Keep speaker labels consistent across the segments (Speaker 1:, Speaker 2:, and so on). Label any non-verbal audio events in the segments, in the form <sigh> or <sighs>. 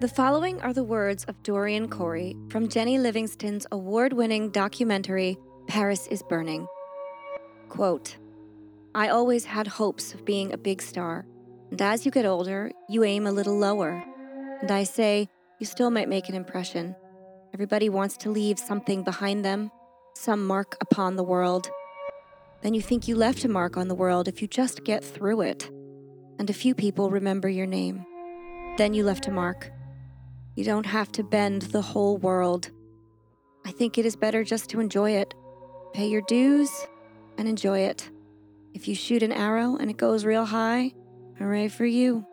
Speaker 1: The following are the words of Dorian Corey from Jennie Livingston's award winning documentary, Paris is Burning. Quote I always had hopes of being a big star, and as you get older, you aim a little lower. And I say, you still might make an impression. Everybody wants to leave something behind them, some mark upon the world. Then you think you left a mark on the world if you just get through it. And a few people remember your name. Then you left a mark. You don't have to bend the whole world. I think it is better just to enjoy it. Pay your dues and enjoy it. If you shoot an arrow and it goes real high, hooray for you.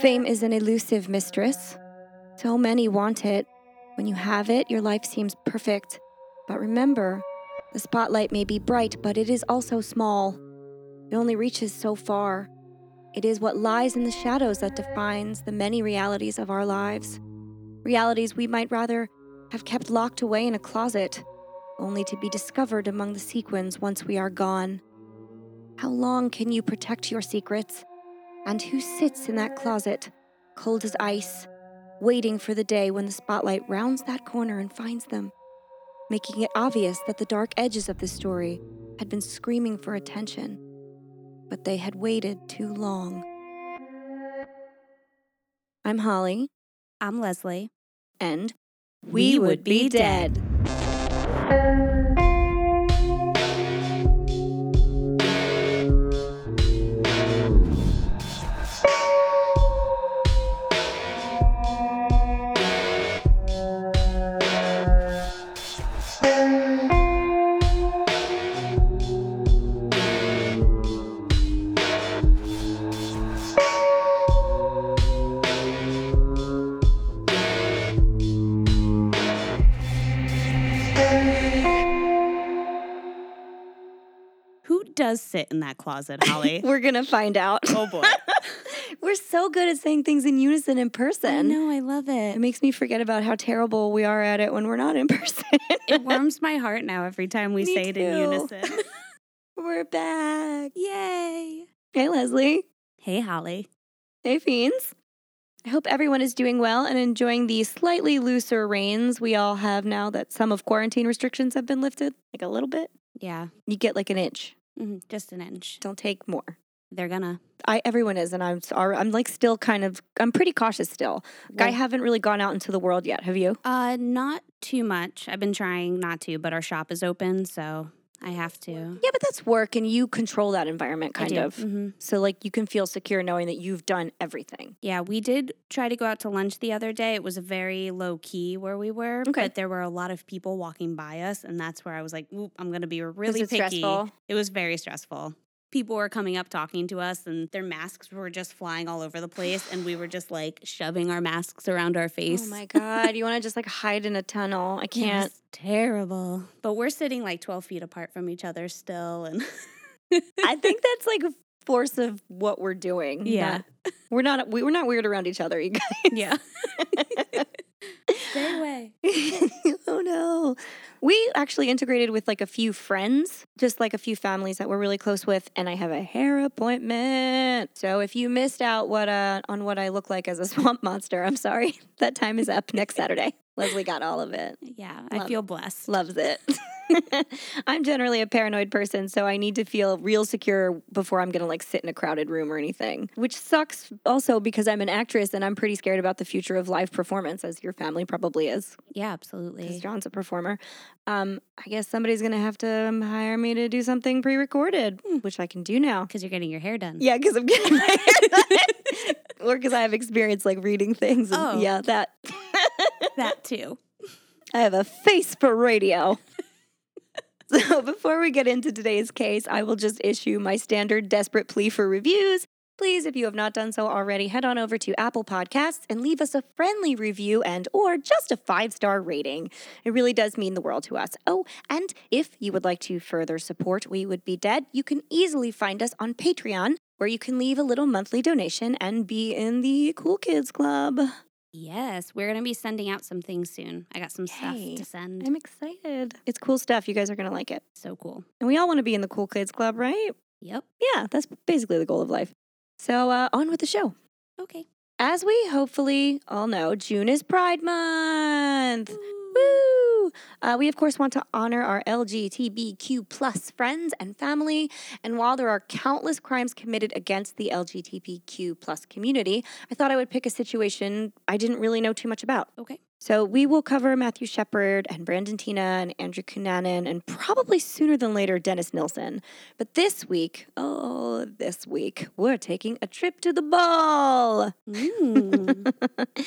Speaker 1: Fame is an elusive mistress. So many want it. When you have it, your life seems perfect. But remember, the spotlight may be bright, but it is also small. It only reaches so far. It is what lies in the shadows that defines the many realities of our lives. Realities we might rather have kept locked away in a closet, only to be discovered among the sequins once we are gone. How long can you protect your secrets? And who sits in that closet, cold as ice, waiting for the day when the spotlight rounds that corner and finds them, making it obvious that the dark edges of the story had been screaming for attention, but they had waited too long. I'm Holly,
Speaker 2: I'm Leslie.
Speaker 1: and
Speaker 2: We would be dead. Who in that closet, <laughs> Holly?
Speaker 1: We're gonna find out.
Speaker 2: oh boy. <laughs>
Speaker 1: We're so good at saying things in unison in
Speaker 2: I
Speaker 1: person.
Speaker 2: know, I love
Speaker 1: It
Speaker 2: it.
Speaker 1: makes me forget about how terrible we are at it when we're not in <laughs> person.
Speaker 2: It warms my heart now every time we
Speaker 1: Me
Speaker 2: say it in unison.
Speaker 1: we're back.
Speaker 2: Yay.
Speaker 1: Hey, Leslie.
Speaker 2: Hey, Holly.
Speaker 1: Hey, Fiends. I hope everyone is doing well and enjoying the slightly looser reins we all have now that some of quarantine restrictions have been lifted, like a little bit.
Speaker 2: Yeah,
Speaker 1: You get like an inch.
Speaker 2: Mhm, just an inch.
Speaker 1: Don't take more.
Speaker 2: They're gonna.
Speaker 1: I everyone is, and I'm sorry. I'm like still kind of. I'm pretty cautious still. I haven't really gone out into the world yet. Have you?
Speaker 2: Uh, not too much. I've been trying not to, but our shop is open, so I have to.
Speaker 1: Yeah, but that's work, and you control that environment kind of.
Speaker 2: hmm
Speaker 1: So like you can feel secure knowing that you've done everything.
Speaker 2: Yeah, we did try to go out to lunch the other day. It was very low key where we were,
Speaker 1: Okay.
Speaker 2: but there were a lot of people walking by us, and that's where I was like, Oop, I'm going to be really picky.
Speaker 1: stressful?
Speaker 2: It was very stressful. People were coming up talking to us, and their masks were just flying all over the place, and we were just like shoving our masks around our oh face.
Speaker 1: Oh my god, you want to <laughs> just like hide in a tunnel? I can't.
Speaker 2: was terrible. But we're sitting like 12 feet apart from each other still, and <laughs>
Speaker 1: I think that's like a force of what we're doing.
Speaker 2: Yeah.
Speaker 1: that we're not we, we're not weird around each other, you guys.
Speaker 2: yeah. <laughs> Stay away.
Speaker 1: oh no. We actually integrated with like a few friends, just like a few families that we're really close with, and I have a hair appointment. So if you missed out what uh, on what I look like as a <laughs> swamp monster, I'm sorry. <laughs> That time is up next Saturday. Leslie got all of it.
Speaker 2: Yeah,
Speaker 1: Love-
Speaker 2: I feel blessed.
Speaker 1: Loves it. <laughs> I'm generally a paranoid person, so I need to feel real secure before I'm going to like sit in a crowded room or anything. Which sucks also because I'm an actress and I'm pretty scared about the future of live performance, as your family probably is,
Speaker 2: Yeah, absolutely. because.
Speaker 1: John's a performer. Um, I guess somebody's going to have to um, hire me to do something pre-recorded, which I can do now.
Speaker 2: Because you're getting your hair done.
Speaker 1: Yeah, because I'm getting my hair done. <laughs> <laughs> or because I have experience like reading things. And,
Speaker 2: Oh.
Speaker 1: Yeah, that. <laughs>
Speaker 2: That too.
Speaker 1: I have a face for radio. <laughs> so before we get into today's case, I will just issue my standard desperate plea for reviews. Please, if you have not done so already, head on over to Apple Podcasts and leave us a friendly review and or just a five-star rating. It really does mean the world to us. Oh, and if you would like to further support We Would Be Dead, you can easily find us on Patreon, where you can leave a little monthly donation and be in the Cool Kids Club.
Speaker 2: Yes, we're going to be sending out some things soon. I got some
Speaker 1: Yay.
Speaker 2: stuff to send.
Speaker 1: I'm excited. It's cool stuff. You guys are going to like it.
Speaker 2: so cool.
Speaker 1: And we all want to be in the Cool Kids Club, right?
Speaker 2: Yep.
Speaker 1: Yeah, that's basically the goal of life. So, uh, on with the show.
Speaker 2: Okay.
Speaker 1: as we hopefully all know, June is Pride Month. Woo! Uh, we, of course, want to honor our LGBTQ plus friends and family. And while there are countless crimes committed against the LGBTQ plus community, I thought I would pick a situation I didn't really know too much about.
Speaker 2: Okay.
Speaker 1: So we will cover Matthew Shepard and Brandon Teena and Andrew Cunanan and probably sooner than later Dennis Nilsen. But this week, oh, this week, we're taking a trip to the ball.
Speaker 2: Mm. <laughs>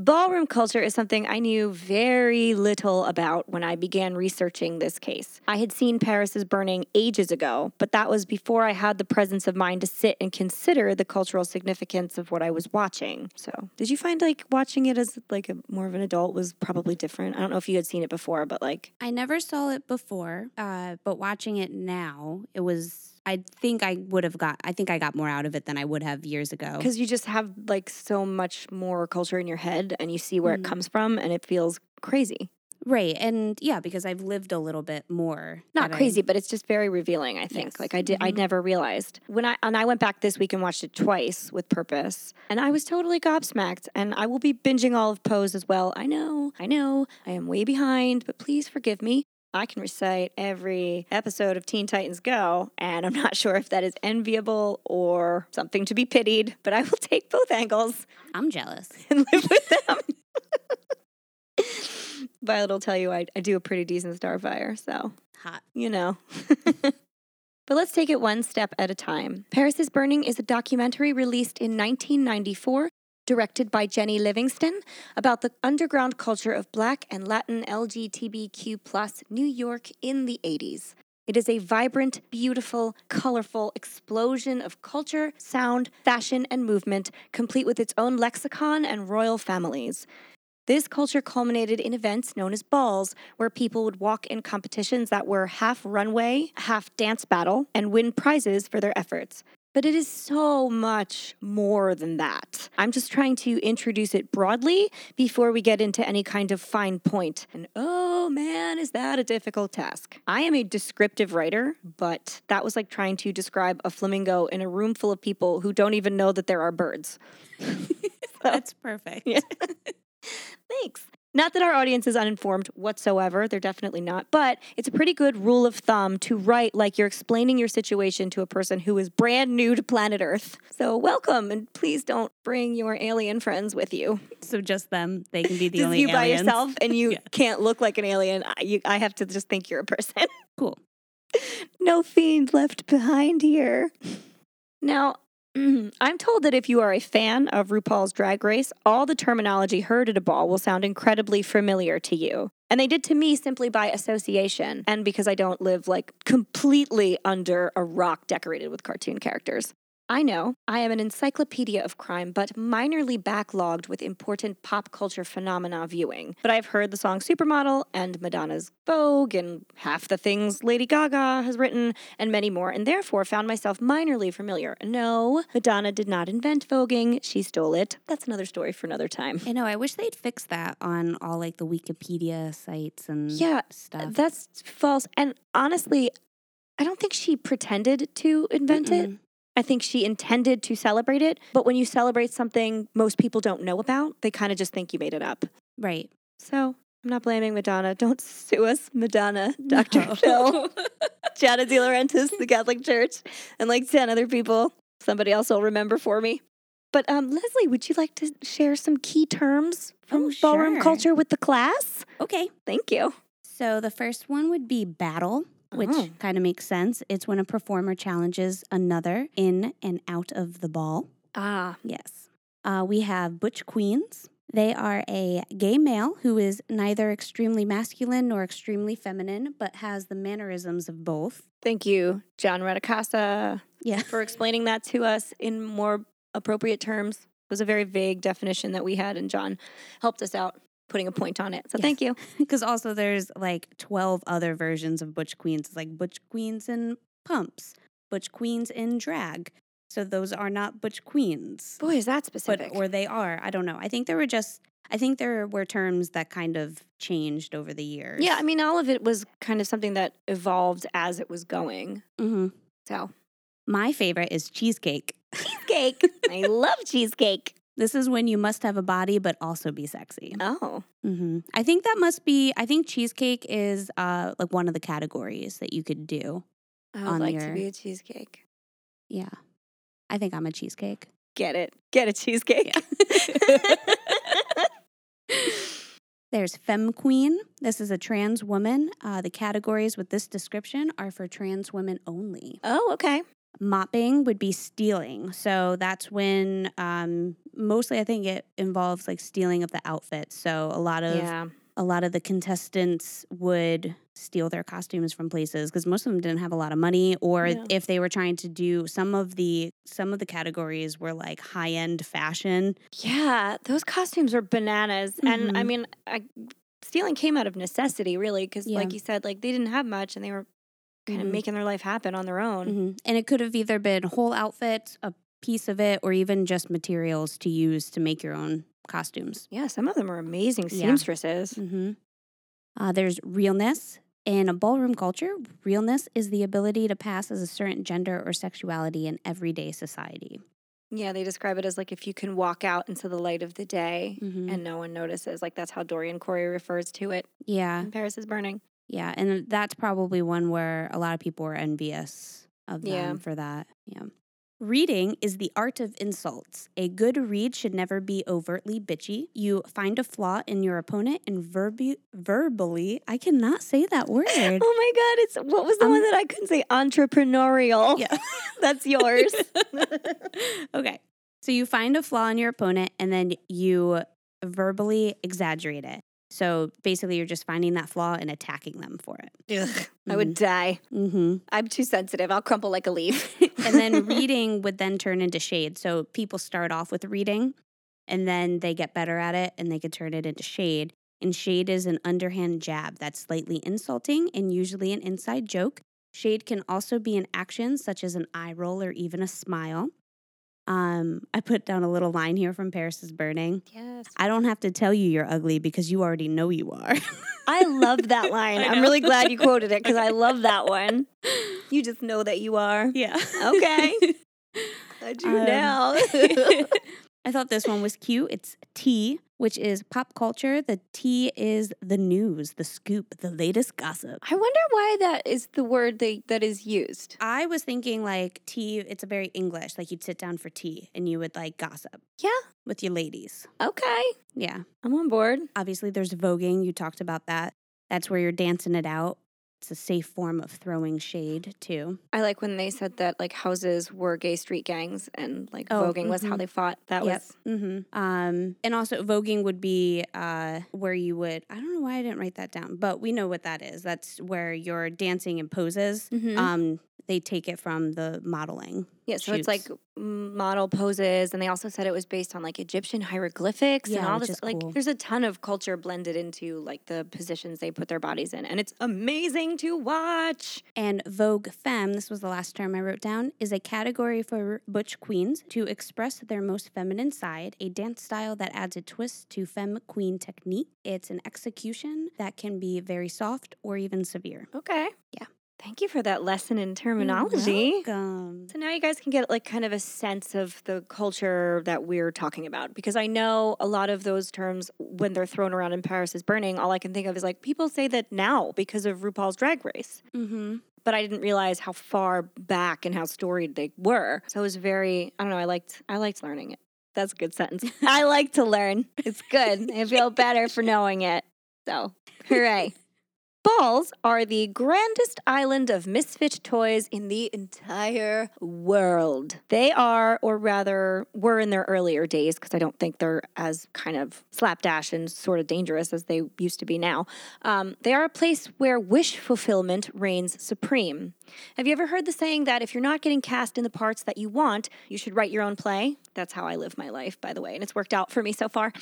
Speaker 1: Ballroom culture is something I knew very little about when I began researching this case. I had seen Paris is Burning ages ago, but that was before I had the presence of mind to sit and consider the cultural significance of what I was watching. So, did you find like watching it as like a more of an adult was probably different? I don't know if you had seen it before, but like
Speaker 2: I never saw it before, uh, but watching it now, it was. I think I would have got. I think I got more out of it than I would have years ago.
Speaker 1: because you just have like so much more culture in your head and you see where
Speaker 2: Mhm.
Speaker 1: it comes from and it feels crazy.
Speaker 2: Right, and yeah, because I've lived a little bit more.
Speaker 1: not
Speaker 2: that I-
Speaker 1: crazy, but it's just very revealing. I think.
Speaker 2: Yes.
Speaker 1: Like I did, I
Speaker 2: Mhm.
Speaker 1: never realized when I and I went back this week and watched it twice with purpose, and I was totally gobsmacked. And I will be binging all of Pose as well. I know, I know, I am way behind, but please forgive me. I can recite every episode of Teen Titans Go, and I'm not <laughs> sure if that is enviable or something to be pitied, but I will take both angles
Speaker 2: I'm jealous. <laughs>
Speaker 1: and live with them. <laughs> Violet will tell you I, I do a pretty decent Starfire, so
Speaker 2: Hot.
Speaker 1: you know. but let's take it one step at a time. Paris is Burning is a documentary released in 1994, directed by Jennie Livingston, about the underground culture of Black and Latin LGBTQ plus New York in the 80s. It is a vibrant, beautiful, colorful explosion of culture, sound, fashion, and movement, complete with its own lexicon and royal families. This culture culminated in events known as balls, where people would walk in competitions that were half runway, half dance battle, and win prizes for their efforts. But it is so much more than that. I'm just trying to introduce it broadly before we get into any kind of fine point. And oh man, is that a difficult task. I am a descriptive writer, but that was like trying to describe a flamingo in a room full of people who don't even know that there are birds. <laughs> <laughs>
Speaker 2: That's perfect.
Speaker 1: Yeah. <laughs> Thanks. Not that our audience is uninformed whatsoever, they're definitely not, but it's a pretty good rule of thumb to write like you're explaining your situation to a person who is brand new to planet Earth. So, welcome, and please don't bring your alien friends with you.
Speaker 2: So just them, they can be the
Speaker 1: Just
Speaker 2: only
Speaker 1: you by yourself, and you <laughs>
Speaker 2: Yeah.
Speaker 1: can't look like an alien. I, you, I have to just think you're a person. <laughs>
Speaker 2: Cool.
Speaker 1: no fiend left behind here. Now, Mm-hmm. I'm told that if you are a fan of RuPaul's Drag Race, all the terminology heard at a ball will sound incredibly familiar to you. And they did to me simply by association, and because I don't live like completely under a rock decorated with cartoon characters. I know I am an encyclopedia of crime, but minorly backlogged with important pop culture phenomena viewing. But I've heard the song Supermodel and Madonna's Vogue and half the things Lady Gaga has written and many more, and therefore found myself minorly familiar. No, Madonna did not invent voguing, she stole it. That's another story for another time.
Speaker 2: I know. I wish they'd fix that on all like the Wikipedia sites and
Speaker 1: Yeah,
Speaker 2: stuff.
Speaker 1: That's false. And honestly, I don't think she pretended to invent it. I think she intended to celebrate it. But when you celebrate something most people don't know about, they kind of just think you made it up.
Speaker 2: Right.
Speaker 1: So I'm not blaming Madonna. Don't sue us, Madonna, Dr. <laughs>
Speaker 2: No.
Speaker 1: Phil, <laughs> Gianna De Laurentiis, the Catholic Church, and like 10 other people. Somebody else will remember for me. But um, Leslie, would you like to share some key terms from
Speaker 2: Oh,
Speaker 1: ballroom
Speaker 2: sure.
Speaker 1: culture with the class?
Speaker 2: okay.
Speaker 1: Thank you.
Speaker 2: So the first one would be battle, which
Speaker 1: Oh.
Speaker 2: kind of makes sense. It's when a performer challenges another in and out of the ball.
Speaker 1: Ah,
Speaker 2: Yes. Uh, we have butch queens. They are a gay male who is neither extremely masculine nor extremely feminine, but has the mannerisms of both.
Speaker 1: thank you, John Radicasa,
Speaker 2: Yeah.
Speaker 1: for explaining that to us in more appropriate terms. It was a very vague definition that we had, and John helped us out putting a point on it. So
Speaker 2: Yes.
Speaker 1: thank you. <laughs>
Speaker 2: Because also there's like 12 other versions of butch queens. It's like butch queens in pumps, butch queens in drag. So those are not butch queens.
Speaker 1: Boy, is that
Speaker 2: But
Speaker 1: specific.
Speaker 2: or they are. I don't know. I think there were just I think there were terms that kind of changed over the years.
Speaker 1: yeah, I mean, all of it was kind of something that evolved as it was going.
Speaker 2: hmm
Speaker 1: So,
Speaker 2: My favorite is cheesecake.
Speaker 1: cheesecake. I love cheesecake. <laughs>
Speaker 2: This is when you must have a body but also be sexy.
Speaker 1: Oh.
Speaker 2: hmm I think that must be. I think cheesecake is uh like one of the categories that you could do.
Speaker 1: I would like to be a cheesecake.
Speaker 2: Yeah, I think I'm a cheesecake.
Speaker 1: Get it. Get a cheesecake. <laughs> <laughs>
Speaker 2: There's femme queen. This is a trans woman. Uh, the categories with this description are for trans women only.
Speaker 1: oh, okay.
Speaker 2: Mopping would be stealing. So that's when um, mostly I think it involves like stealing of the outfits. So a lot of
Speaker 1: Yeah.
Speaker 2: a lot of the contestants would steal their costumes from places because most of them didn't have a lot of money or
Speaker 1: Yeah.
Speaker 2: if they were trying to do some of the some of the categories were like high end fashion
Speaker 1: Yeah, those costumes are bananas. And I
Speaker 2: Mhm.
Speaker 1: mean, I, stealing came out of necessity, really, because,
Speaker 2: Yeah.
Speaker 1: like you said, like they didn't have much, and they were kind
Speaker 2: Mhm.
Speaker 1: of making their life happen on their own.
Speaker 2: Mhm. and it could have either been whole outfits a piece of it or even just materials to use to make your own costumes
Speaker 1: Yeah, some of them are amazing
Speaker 2: Yeah.
Speaker 1: seamstresses.
Speaker 2: hmm uh, there's realness in a ballroom culture realness is the ability to pass as a certain gender or sexuality in everyday society
Speaker 1: Yeah, they describe it as like if you can walk out into the light of the day
Speaker 2: Mhm.
Speaker 1: and no one notices. Like that's how Dorian Corey refers to it.
Speaker 2: yeah
Speaker 1: in Paris is burning.
Speaker 2: Yeah, and that's probably one where a lot of people are envious of them
Speaker 1: Yeah.
Speaker 2: for that. Yeah. Reading is the art of insults. A good read should never be overtly bitchy. You find a flaw in your opponent and verbi- verbally, I cannot say that <laughs> word.
Speaker 1: Oh my god, it's what was the
Speaker 2: Um,
Speaker 1: one that I couldn't say? Entrepreneurial.
Speaker 2: Yeah. <laughs>
Speaker 1: That's yours. <laughs>
Speaker 2: okay. So you find a flaw in your opponent and then you verbally exaggerate it. So basically, you're just finding that flaw and attacking them for it.
Speaker 1: Ugh, I would die.
Speaker 2: Mm-hmm.
Speaker 1: I'm too sensitive. I'll crumple like a leaf. <laughs>
Speaker 2: and then reading would then turn into shade. So people start off with reading and then they get better at it and they could turn it into shade. And shade is an underhand jab that's slightly insulting and usually an inside joke. Shade can also be an action such as an eye roll or even a smile. Um, I put down a little line here from Paris is Burning.
Speaker 1: yes.
Speaker 2: I don't have to tell you you're ugly because you already know you are.
Speaker 1: I love that <laughs> line. I'm really glad you quoted it because I love that <laughs> one. You just know that you are.
Speaker 2: yeah.
Speaker 1: Okay. <laughs> I do
Speaker 2: Um,
Speaker 1: now.
Speaker 2: I thought this one was cute. It's T, which is pop culture. The T is the news, the scoop, the latest gossip.
Speaker 1: I wonder why that is the word they, that is used.
Speaker 2: I was thinking like tea, it's a very English, like you'd sit down for tea and you would like gossip
Speaker 1: Yeah.
Speaker 2: with your ladies.
Speaker 1: Okay.
Speaker 2: Yeah.
Speaker 1: I'm on board.
Speaker 2: Obviously, there's voguing. You talked about that. That's where you're dancing it out. It's a safe form of throwing shade, too.
Speaker 1: I like when they said that like houses were gay street gangs and like
Speaker 2: Oh,
Speaker 1: voguing was how
Speaker 2: mhm.
Speaker 1: they fought. That
Speaker 2: Yep.
Speaker 1: was
Speaker 2: Mm-hmm. Um, and also, voguing would be uh, where you would, I don't know why I didn't write that down, but we know what that is. That's where you're dancing in poses.
Speaker 1: Mhm.
Speaker 2: Um, they take it from the modeling.
Speaker 1: Yeah, so it's like model poses, and they also said it was based on like Egyptian hieroglyphics and all this.
Speaker 2: is
Speaker 1: Like, there's a ton of culture blended into like the positions they put their bodies in, and it's amazing to watch.
Speaker 2: And Vogue Femme, this was the last term I wrote down, is a category for butch queens to express their most feminine side, a dance style that adds a twist to femme queen technique. It's an execution that can be very soft or even severe.
Speaker 1: Okay.
Speaker 2: Yeah.
Speaker 1: Thank you for that lesson in terminology.
Speaker 2: Welcome.
Speaker 1: So now you guys can get like kind of a sense of the culture that we're talking about because I know a lot of those terms when they're thrown around in Paris is burning, all I can think of is like people say that now because of RuPaul's drag race.
Speaker 2: Mm-hmm.
Speaker 1: But I didn't realize how far back and how storied they were. So it was very I don't know, I liked I liked learning it. That's a good sentence. <laughs> I like to learn. It's good. I feel better for knowing it. So hooray. Balls are the grandest island of misfit toys in the entire world. They are, or rather, were in their earlier days, because I don't think they're as kind of slapdash and sort of dangerous as they used to be now. Um, they are a place where wish fulfillment reigns supreme. Have you ever heard the saying that if you're not getting cast in the parts that you want, you should write your own play? That's how I live my life, by the way, and it's worked out for me so far.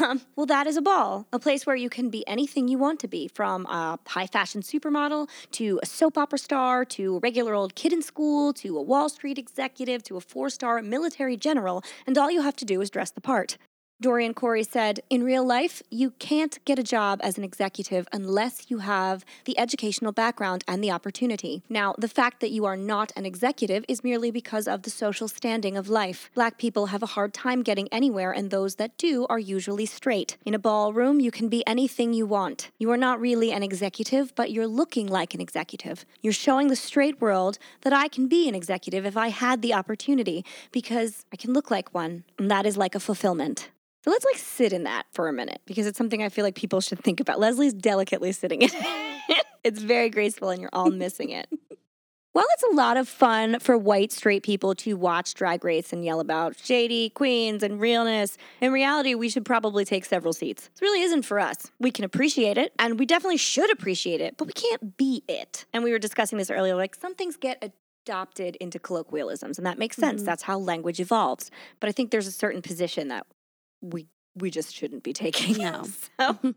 Speaker 1: Um, well, that is a ball, a place where you can be anything you want to be, from a high fashion supermodel to a soap opera star to a regular old kid in school to a Wall Street executive to a four star military general, and all you have to do is dress the part. Dorian Corey said, In real life, you can't get a job as an executive unless you have the educational background and the opportunity. Now, the fact that you are not an executive is merely because of the social standing of life. Black people have a hard time getting anywhere, and those that do are usually straight. In a ballroom, you can be anything you want. You are not really an executive, but you're looking like an executive. You're showing the straight world that I can be an executive if I had the opportunity because I can look like one, and that is like a fulfillment. So let's like sit in that for a minute because it's something I feel like people should think about. Leslie's delicately sitting in it. <laughs> it's very graceful and you're all missing it. While it's a lot of fun for white straight people to watch Drag Race and yell about shady queens and realness, in reality, we should probably take several seats. This really isn't for us. We can appreciate it, and we definitely should appreciate it, but we can't be it. And we were discussing this earlier like, some things get adopted into colloquialisms, and that makes sense.
Speaker 2: Mhm.
Speaker 1: That's how language evolves. But I think there's a certain position that we we just shouldn't be taking.
Speaker 2: No. <laughs>
Speaker 1: So mm-hmm.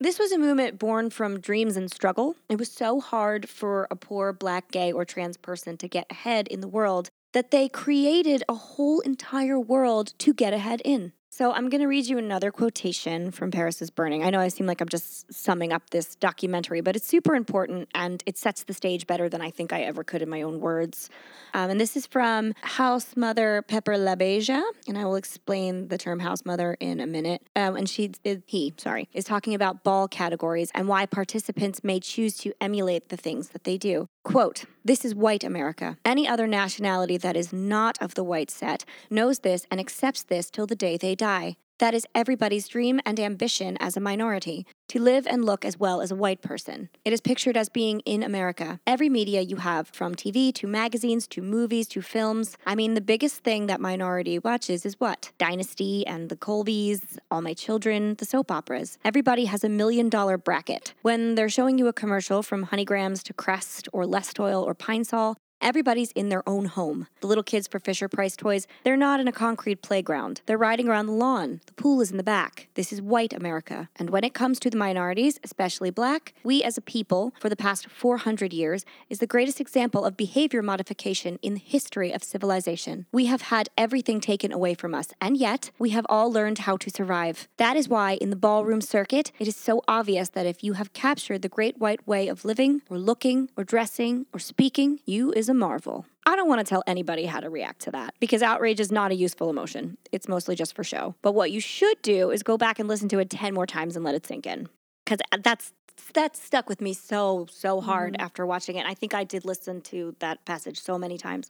Speaker 1: this was a movement born from dreams and struggle. It was so hard for a poor black, gay, or trans person to get ahead in the world that they created a whole entire world to get ahead in. So I'm going to read you another quotation from Paris is Burning. I know I seem like I'm just summing up this documentary, but it's super important and it sets the stage better than I think I ever could in my own words. Um, and this is from House Mother Pepper LaBeija, and I will explain the term house mother in a minute. Um, and she, he, sorry, is talking about ball categories and why participants may choose to emulate the things that they do. Quote, this is white America. Any other nationality that is not of the white set knows this and accepts this till the day they die. That is everybody's dream and ambition as a minority to live and look as well as a white person. It is pictured as being in America. Every media you have, from TV to magazines to movies to films. I mean, the biggest thing that minority watches is what? Dynasty and the Colbys, All My Children, the soap operas. Everybody has a million dollar bracket. When they're showing you a commercial from Honeygrams to Crest or Lestoil or Pine Sol, Everybody's in their own home. The little kids for Fisher Price toys, they're not in a concrete playground. They're riding around the lawn. The pool is in the back. This is white America. And when it comes to the minorities, especially black, we as a people, for the past 400 years, is the greatest example of behavior modification in the history of civilization. We have had everything taken away from us, and yet we have all learned how to survive. That is why, in the ballroom circuit, it is so obvious that if you have captured the great white way of living, or looking, or dressing, or speaking, you is a marvel. I don't want to tell anybody how to react to that because outrage is not a useful emotion. It's mostly just for show. But what you should do is go back and listen to it 10 more times and let it sink in. Cuz uh, that's that stuck with me so so hard mm-hmm. after watching it. I think I did listen to that passage so many times.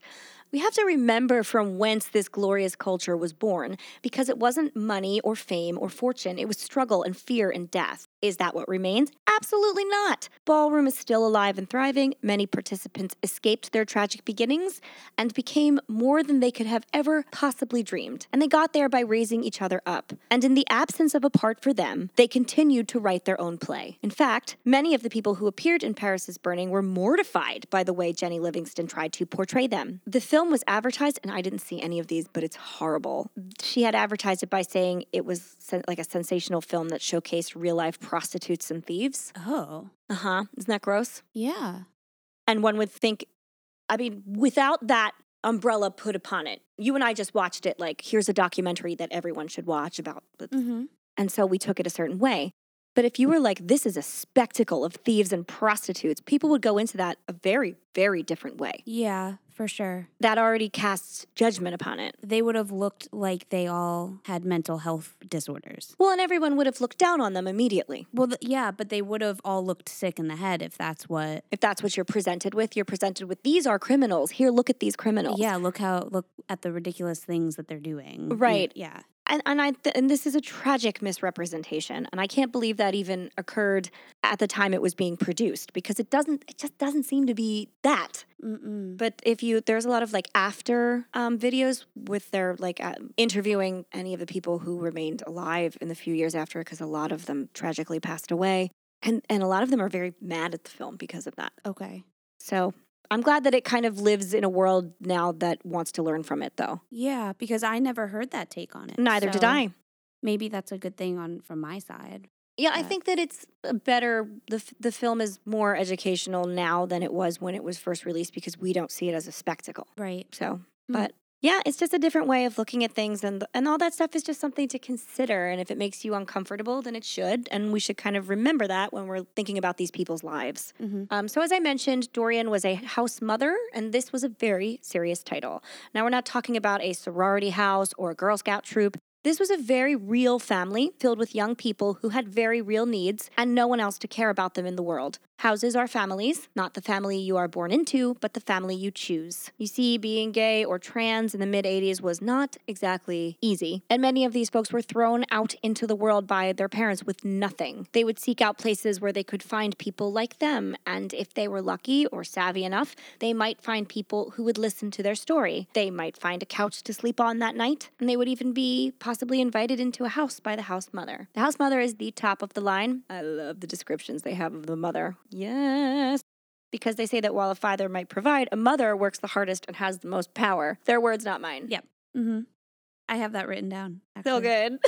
Speaker 1: We have to remember from whence this glorious culture was born because it wasn't money or fame or fortune. It was struggle and fear and death. Is that what remains? Absolutely not. Ballroom is still alive and thriving. Many participants escaped their tragic beginnings and became more than they could have ever possibly dreamed. And they got there by raising each other up. And in the absence of a part for them, they continued to write their own play. In fact, many of the people who appeared in Paris is Burning were mortified by the way Jennie Livingston tried to portray them. The film was advertised, and I didn't see any of these, but it's horrible. She had advertised it by saying it was sen- like a sensational film that showcased real life prostitutes and thieves.
Speaker 2: Oh,
Speaker 1: Uh huh. Isn't that gross?
Speaker 2: yeah.
Speaker 1: And one would think, I mean, without that umbrella put upon it, you and I just watched it like, here's a documentary that everyone should watch about.
Speaker 2: Mm-hmm.
Speaker 1: And so we took it a certain way. But if you were like, this is a spectacle of thieves and prostitutes, people would go into that a very, very different way.
Speaker 2: Yeah, for sure.
Speaker 1: That already casts judgment upon it.
Speaker 2: They would have looked like they all had mental health disorders.
Speaker 1: Well, and everyone would have looked down on them immediately.
Speaker 2: Well, th- yeah, but they would have all looked sick in the head if that's what.
Speaker 1: If that's what you're presented with, you're presented with these are criminals. Here, look at these criminals.
Speaker 2: Yeah, look how look at the ridiculous things that they're doing.
Speaker 1: Right.
Speaker 2: Yeah.
Speaker 1: And and I th- and this is a tragic misrepresentation, and I can't believe that even occurred at the time it was being produced because it doesn't. It just doesn't seem to be that.
Speaker 2: Mm-mm.
Speaker 1: But if you, there's a lot of like after um, videos with their like uh, interviewing any of the people who remained alive in the few years after, because a lot of them tragically passed away, and and a lot of them are very mad at the film because of that.
Speaker 2: Okay.
Speaker 1: So. I'm glad that it kind of lives in a world now that wants to learn from it, though.
Speaker 2: Yeah, because I never heard that take on it.
Speaker 1: Neither did I.
Speaker 2: Maybe that's a good thing on from my side.
Speaker 1: Yeah, I think that it's a better. the The film is more educational now than it was when it was first released because we don't see it as a spectacle.
Speaker 2: Right.
Speaker 1: So,
Speaker 2: Mm.
Speaker 1: but Yeah, it's just a different way of looking at things, and and all that stuff is just something to consider. And if it makes you uncomfortable, then it should, and we should kind of remember that when we're thinking about these people's lives.
Speaker 2: Mm-hmm.
Speaker 1: Um, so, as I mentioned, Dorian was a house mother, and this was a very serious title. Now, we're not talking about a sorority house or a Girl Scout troop. This was a very real family filled with young people who had very real needs and no one else to care about them in the world. Houses are families, not the family you are born into, but the family you choose. You see, being gay or trans in the mid 80s was not exactly easy, and many of these folks were thrown out into the world by their parents with nothing. They would seek out places where they could find people like them, and if they were lucky or savvy enough, they might find people who would listen to their story. They might find a couch to sleep on that night, and they would even be possibly invited into a house by the house mother. The house mother is the top of the line. I love the descriptions they have of the mother. Yes. Because they say that while a father might provide, a mother works the hardest and has the most power. Their words, not mine.
Speaker 2: Yep. Mm-hmm. I have that written down.
Speaker 1: So good. <laughs>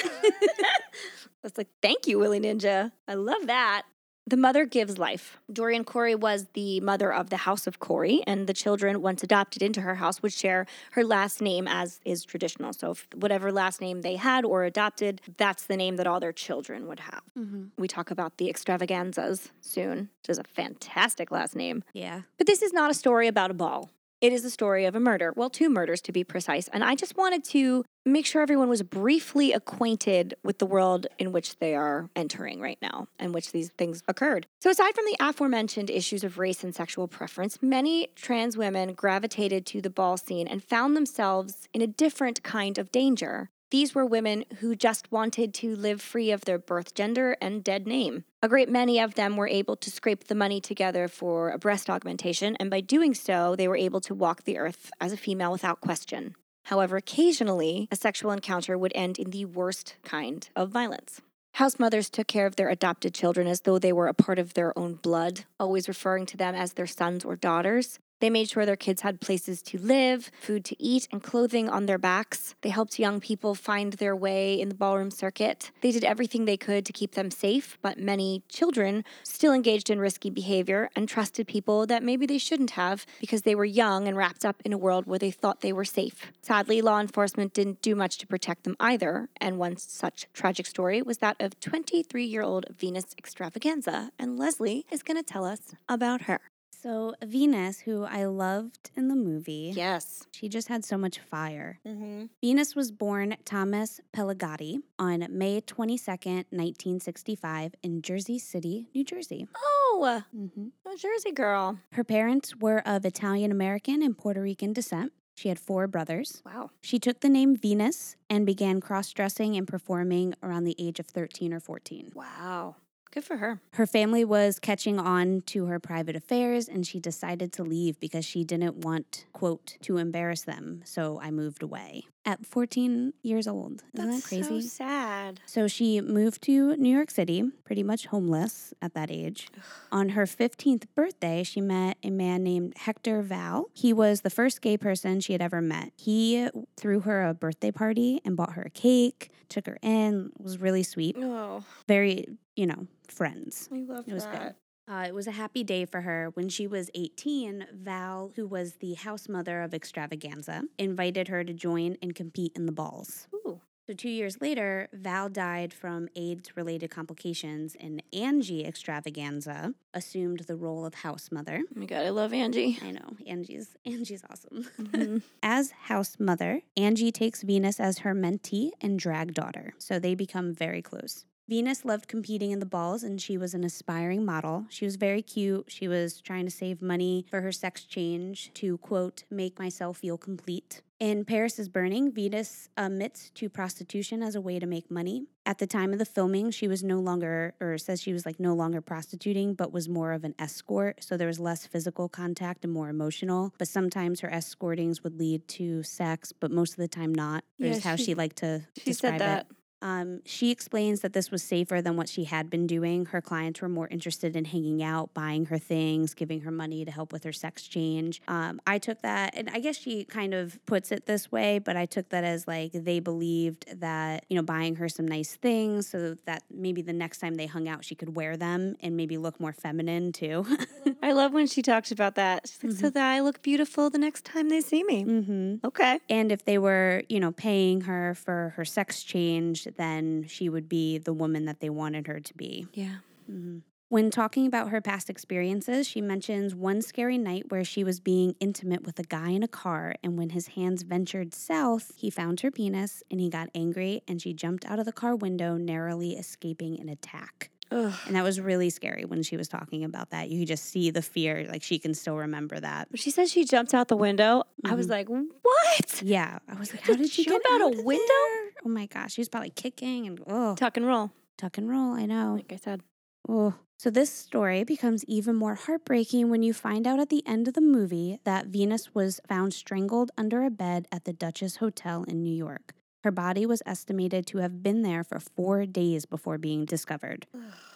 Speaker 1: <laughs> That's like, thank you, Willie Ninja. I love that. The mother gives life. Dorian Corey was the mother of the House of Corey, and the children, once adopted into her house, would share her last name as is traditional. So, whatever last name they had or adopted, that's the name that all their children would have.
Speaker 2: Mhm.
Speaker 1: We talk about the extravaganzas soon, which is a fantastic last name.
Speaker 2: Yeah.
Speaker 1: But this is not a story about a ball. It is a story of a murder. Well, two murders to be precise. And I just wanted to make sure everyone was briefly acquainted with the world in which they are entering right now and which these things occurred. So, aside from the aforementioned issues of race and sexual preference, many trans women gravitated to the ball scene and found themselves in a different kind of danger. These were women who just wanted to live free of their birth gender and dead name. A great many of them were able to scrape the money together for a breast augmentation, and by doing so, they were able to walk the earth as a female without question. However, occasionally, a sexual encounter would end in the worst kind of violence. House mothers took care of their adopted children as though they were a part of their own blood, always referring to them as their sons or daughters. They made sure their kids had places to live, food to eat, and clothing on their backs. They helped young people find their way in the ballroom circuit. They did everything they could to keep them safe, but many children still engaged in risky behavior and trusted people that maybe they shouldn't have because they were young and wrapped up in a world where they thought they were safe. Sadly, law enforcement didn't do much to protect them either, and one such tragic story was that of 23 year old Venus Xtravaganza, and Leslie is going to tell us about her.
Speaker 2: So Venus, who I loved in the movie,
Speaker 1: Yes.
Speaker 2: she just had so much fire.
Speaker 1: Mm-hmm.
Speaker 2: Venus was born Thomas Pelagatti on May 22nd, 1965, in Jersey City, New Jersey.
Speaker 1: Oh,
Speaker 2: hmm
Speaker 1: a Jersey girl.
Speaker 2: Her parents were of Italian American and Puerto Rican descent. She had four brothers.
Speaker 1: Wow.
Speaker 2: She took the name Venus and began cross dressing and performing around the age of 13 or 14.
Speaker 1: Wow. Good for her.
Speaker 2: Her family was catching on to her private affairs and she decided to leave because she didn't want, quote, to embarrass them. So I moved away at 14 years old. Isn't
Speaker 1: That's
Speaker 2: that crazy?
Speaker 1: so sad.
Speaker 2: So she moved to New York City, pretty much homeless at that age. On her 15th birthday, she met a man named Hector Val. He was the first gay person she had ever met. He threw her a birthday party and bought her a cake, took her in, was really sweet,
Speaker 1: Oh,
Speaker 2: very, you know, friends.
Speaker 1: I love
Speaker 2: It was
Speaker 1: that.
Speaker 2: good. Uh, it was a happy day for her. When she was 18, Val, who was the house mother of Xtravaganza, invited her to join and compete in the balls.
Speaker 1: Ooh.
Speaker 2: So, two years later, Val died from AIDS related complications, and Angie Xtravaganza assumed the role of house mother.
Speaker 1: Oh my god, I love Angie.
Speaker 2: I know, Angie's Angie's awesome.
Speaker 1: Mhm. <laughs>
Speaker 2: as house mother, Angie takes Venus as her mentee and drag daughter, so they become very close. Venus loved competing in the balls and she was an aspiring model. She was very cute. She was trying to save money for her sex change to, quote, make myself feel complete. In Paris is Burning, Venus admits to prostitution as a way to make money. At the time of the filming, she was no longer, or says she was like no longer prostituting, but was more of an escort. So there was less physical contact and more emotional. But sometimes her escortings would lead to sex, but most of the time not.
Speaker 1: Yeah,
Speaker 2: Is how
Speaker 1: she-
Speaker 2: she liked to
Speaker 1: She
Speaker 2: describe
Speaker 1: said that.
Speaker 2: it. Um, she explains that this was safer than what she had been doing. Her clients were more interested in hanging out, buying her things, giving her money to help with her sex change. Um, I took that, and I guess she kind of puts it this way, but I took that as like they believed that, you know, buying her some nice things so that maybe the next time they hung out, she could wear them and maybe look more feminine too. <laughs>
Speaker 1: I love when she talks about that. She's like, so that I look beautiful the next time they see me.
Speaker 2: mm-hmm.
Speaker 1: Okay.
Speaker 2: And if they were, you know, paying her for her sex change, then she would be the woman that they wanted her to be.
Speaker 1: Yeah.
Speaker 2: hmm When talking about her past experiences, she mentions one scary night where she was being intimate with a guy in a car, and when his hands ventured south, he found her penis and he got angry, and she jumped out of the car window, narrowly escaping an attack.
Speaker 1: Ugh.
Speaker 2: And that was really scary when she was talking about that. You could just see the fear, like she can still remember that.
Speaker 1: When she said she jumped out the window, I was
Speaker 2: Mhm.
Speaker 1: like, what?
Speaker 2: Yeah, I was like, how did she
Speaker 1: jump
Speaker 2: get
Speaker 1: out a window?
Speaker 2: there? Oh my gosh, she was probably kicking and oh,
Speaker 1: Tuck and roll,
Speaker 2: tuck and roll. I know.
Speaker 1: like I said.
Speaker 2: Oh. So this story becomes even more heartbreaking when you find out at the end of the movie that Venus was found strangled under a bed at the Duchess Hotel in New York. Her body was estimated to have been there for four days before being discovered.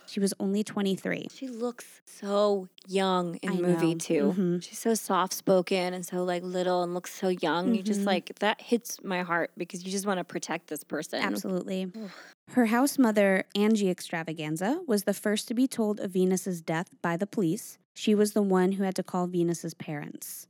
Speaker 2: She was only 23.
Speaker 1: She looks so young in
Speaker 2: I
Speaker 1: movie
Speaker 2: know.
Speaker 1: too.
Speaker 2: Mhm.
Speaker 1: She's so soft spoken and so like little and looks so young. You just
Speaker 2: Mhm.
Speaker 1: like that hits my heart because you just want to protect this person.
Speaker 2: Absolutely. Her house mother, Angie Xtravaganza, was the first to be told of Venus's death by the police. She was the one who had to call Venus's parents.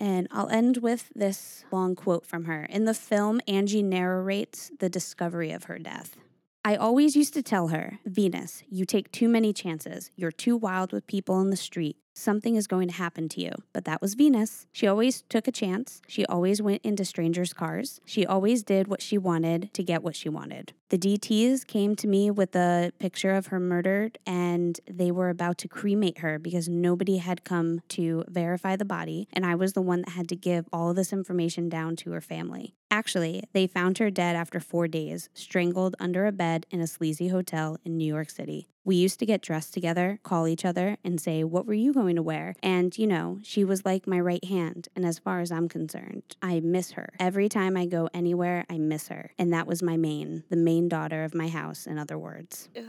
Speaker 2: And I'll end with this long quote from her. In the film, Angie narrates the discovery of her death. I always used to tell her, Venus, you take too many chances. You're too wild with people in the street. Something is going to happen to you. But that was Venus. She always took a chance. She always went into strangers' cars. She always did what she wanted to get what she wanted. The DTs came to me with a picture of her murdered, and they were about to cremate her because nobody had come to verify the body, and I was the one that had to give all this information down to her family. Actually, they found her dead after four days, strangled under a bed in a sleazy hotel in New York City. We used to get dressed together, call each other, and say, What were you going to wear? And, you know, she was like my right hand. And as far as I'm concerned, I miss her. Every time I go anywhere, I miss her. And that was my main, the main daughter of my house, in other words.
Speaker 1: Ugh.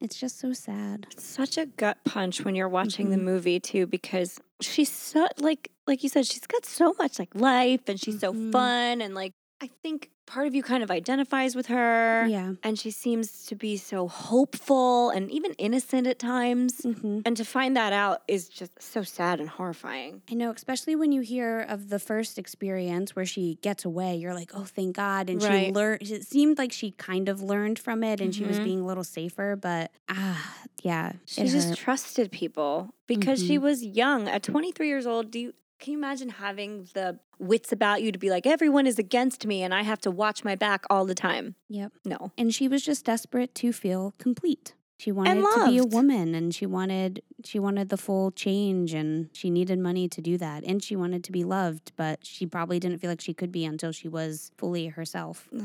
Speaker 2: It's just so sad.
Speaker 1: It's such a gut punch when you're watching the
Speaker 2: Mhm.
Speaker 1: movie too because she's so like like you said she's got so much like life and she's
Speaker 2: Mhm.
Speaker 1: so fun and like I think part of you kind of identifies with her
Speaker 2: Yeah.
Speaker 1: and she seems to be so hopeful and even innocent at times
Speaker 2: hmm
Speaker 1: and to find that out is just so sad and horrifying.
Speaker 2: I know, especially when you hear of the first experience where she gets away, you're like, oh, thank God. And she learned, it seemed like she kind of learned from it and she was
Speaker 1: Mhm.
Speaker 2: being a little safer, but ah, yeah.
Speaker 1: She just
Speaker 2: hurt.
Speaker 1: trusted people because she
Speaker 2: Mhm.
Speaker 1: was young. At 23 years old, do you can you imagine having the wits about you to be like everyone is against me and I have to watch my back all the time?
Speaker 2: Yep.
Speaker 1: No.
Speaker 2: And she was just desperate to feel complete. She wanted to be a woman and she wanted she wanted the full change and she needed money to do that and she wanted to be loved, but she probably didn't feel like she could be until she was fully herself. <sighs>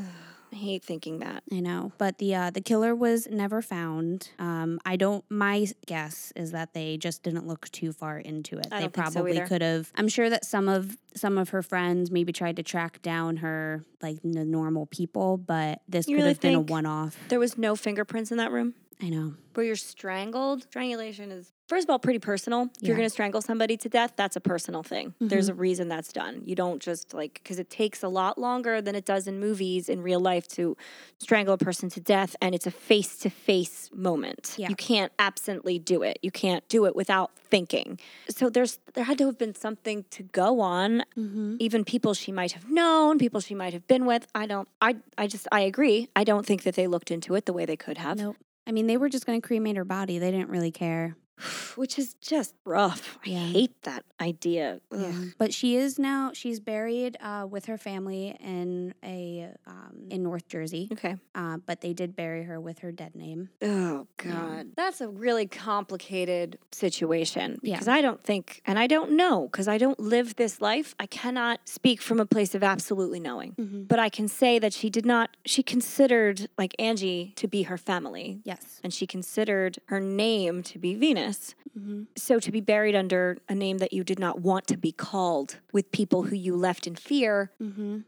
Speaker 1: I hate thinking that.
Speaker 2: I know, but the uh, the killer was never found. Um, I don't. My guess is that they just didn't look too far into it.
Speaker 1: I
Speaker 2: they
Speaker 1: think so
Speaker 2: probably could have. I'm sure that some of some of her friends maybe tried to track down her like the normal people, but this
Speaker 1: You
Speaker 2: could
Speaker 1: really
Speaker 2: have been a one off.
Speaker 1: There was no fingerprints in that room
Speaker 2: I know.
Speaker 1: where you're strangled. Strangulation is first of all pretty personal. If you're going to strangle somebody to death, that's a personal thing. There's a reason that's done. You don't just like cuz it takes a lot longer than it does in movies in real life to strangle a person to death and it's a face-to-face moment.
Speaker 2: Yeah.
Speaker 1: You can't absently do it. You can't do it without thinking. So there's there had to have been something to go on
Speaker 2: Mm-hmm.
Speaker 1: even people she might have known, people she might have been with. I don't I I just I agree. I don't think that they looked into it the way they could have,
Speaker 2: Nope. I mean, they were just going to cremate her body. They didn't really care.
Speaker 1: Which is just rough. I
Speaker 2: Yeah.
Speaker 1: hate that idea.
Speaker 2: Yeah. But she is now. She's buried uh, with her family in a um, in North Jersey.
Speaker 1: Okay.
Speaker 2: Uh, but they did bury her with her dead name.
Speaker 1: Oh
Speaker 2: Yeah.
Speaker 1: god. That's a really complicated situation
Speaker 2: Yeah.
Speaker 1: because I don't think and I don't know because I don't live this life. I cannot speak from a place of absolutely knowing.
Speaker 2: Mm-hmm.
Speaker 1: But I can say that she did not she considered like Angie to be her family
Speaker 2: Yes.
Speaker 1: and she considered her name to be Venus. Famous. So to be buried under a name that you did not want to be called with people who you left in fear,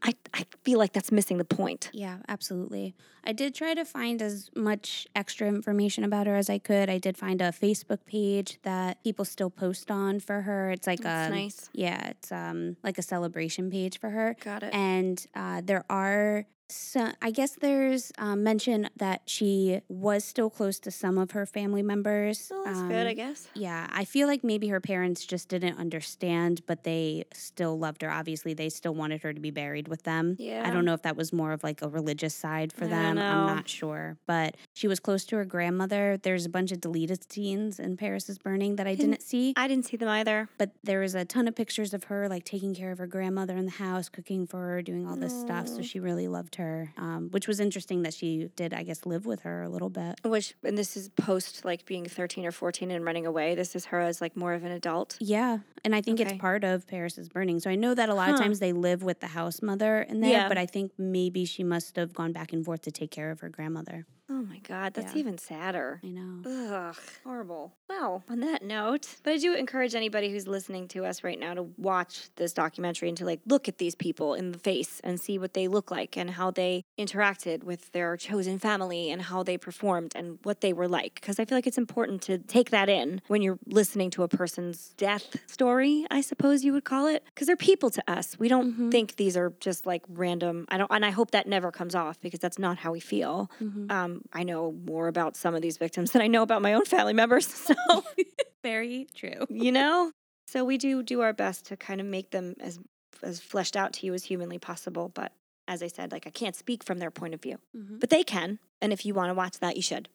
Speaker 1: I, I feel like that's missing the point.
Speaker 2: Yeah, absolutely. I did try to find as much extra information about her as I could. I did find a Facebook page that people still post on for her. It's like
Speaker 1: That's
Speaker 2: a
Speaker 1: nice.
Speaker 2: yeah, it's um like a celebration page for her.
Speaker 1: Got it.
Speaker 2: And uh, there are so I guess there's um, mention that she was still close to some of her family members.
Speaker 1: Well, that's good, I
Speaker 2: Um,
Speaker 1: guess.
Speaker 2: yeah, I feel like maybe her parents just didn't understand, but they still loved her. Obviously, they still wanted her to be buried with them.
Speaker 1: Yeah.
Speaker 2: I don't know if that was more of like a religious side for
Speaker 1: I
Speaker 2: them. I'm not sure. But she was close to her grandmother. There's a bunch of deleted scenes in Paris is Burning that I
Speaker 1: Didn't-
Speaker 2: didn't see.
Speaker 1: I didn't see them either.
Speaker 2: But there was a ton of pictures of her like taking care of her grandmother in the house, cooking for her, doing all this stuff. So she really loved her, um, which was interesting that she did, I guess, live with her a little bit.
Speaker 1: Which, and this is post like being 13 or 14 and running away. This is her as like more of an adult.
Speaker 2: Yeah, and I think
Speaker 1: Okay.
Speaker 2: it's part of Paris is Burning. So I know that a lot of times they live with the house mother in there,
Speaker 1: Yeah.
Speaker 2: but I think maybe she must have gone back and forth to take care of her grandmother.
Speaker 1: Oh my God, that's
Speaker 2: Yeah.
Speaker 1: even sadder.
Speaker 2: I know.
Speaker 1: Ugh, horrible. Well, on that note, but I do encourage anybody who's listening to us right now to watch this documentary and to like look at these people in the face and see what they look like and how they interacted with their chosen family and how they performed and what they were like. Because I feel like it's important to take that in when you're listening to a person's death story, I suppose you would call it. Because they're people to us. We don't
Speaker 2: Mhm.
Speaker 1: think these are just like random. I don't, and I hope that never comes off because that's not how we feel.
Speaker 2: Mhm.
Speaker 1: Um, I know more about some of these victims <laughs> than I know about my own family members. <laughs> So, <laughs>
Speaker 2: Very true.
Speaker 1: you know, so we do do our best to kind of make them as as fleshed out to you as humanly possible. But as I said, like I can't speak from their point of view,
Speaker 2: Mhm.
Speaker 1: but they can. And if you want to watch that, you should.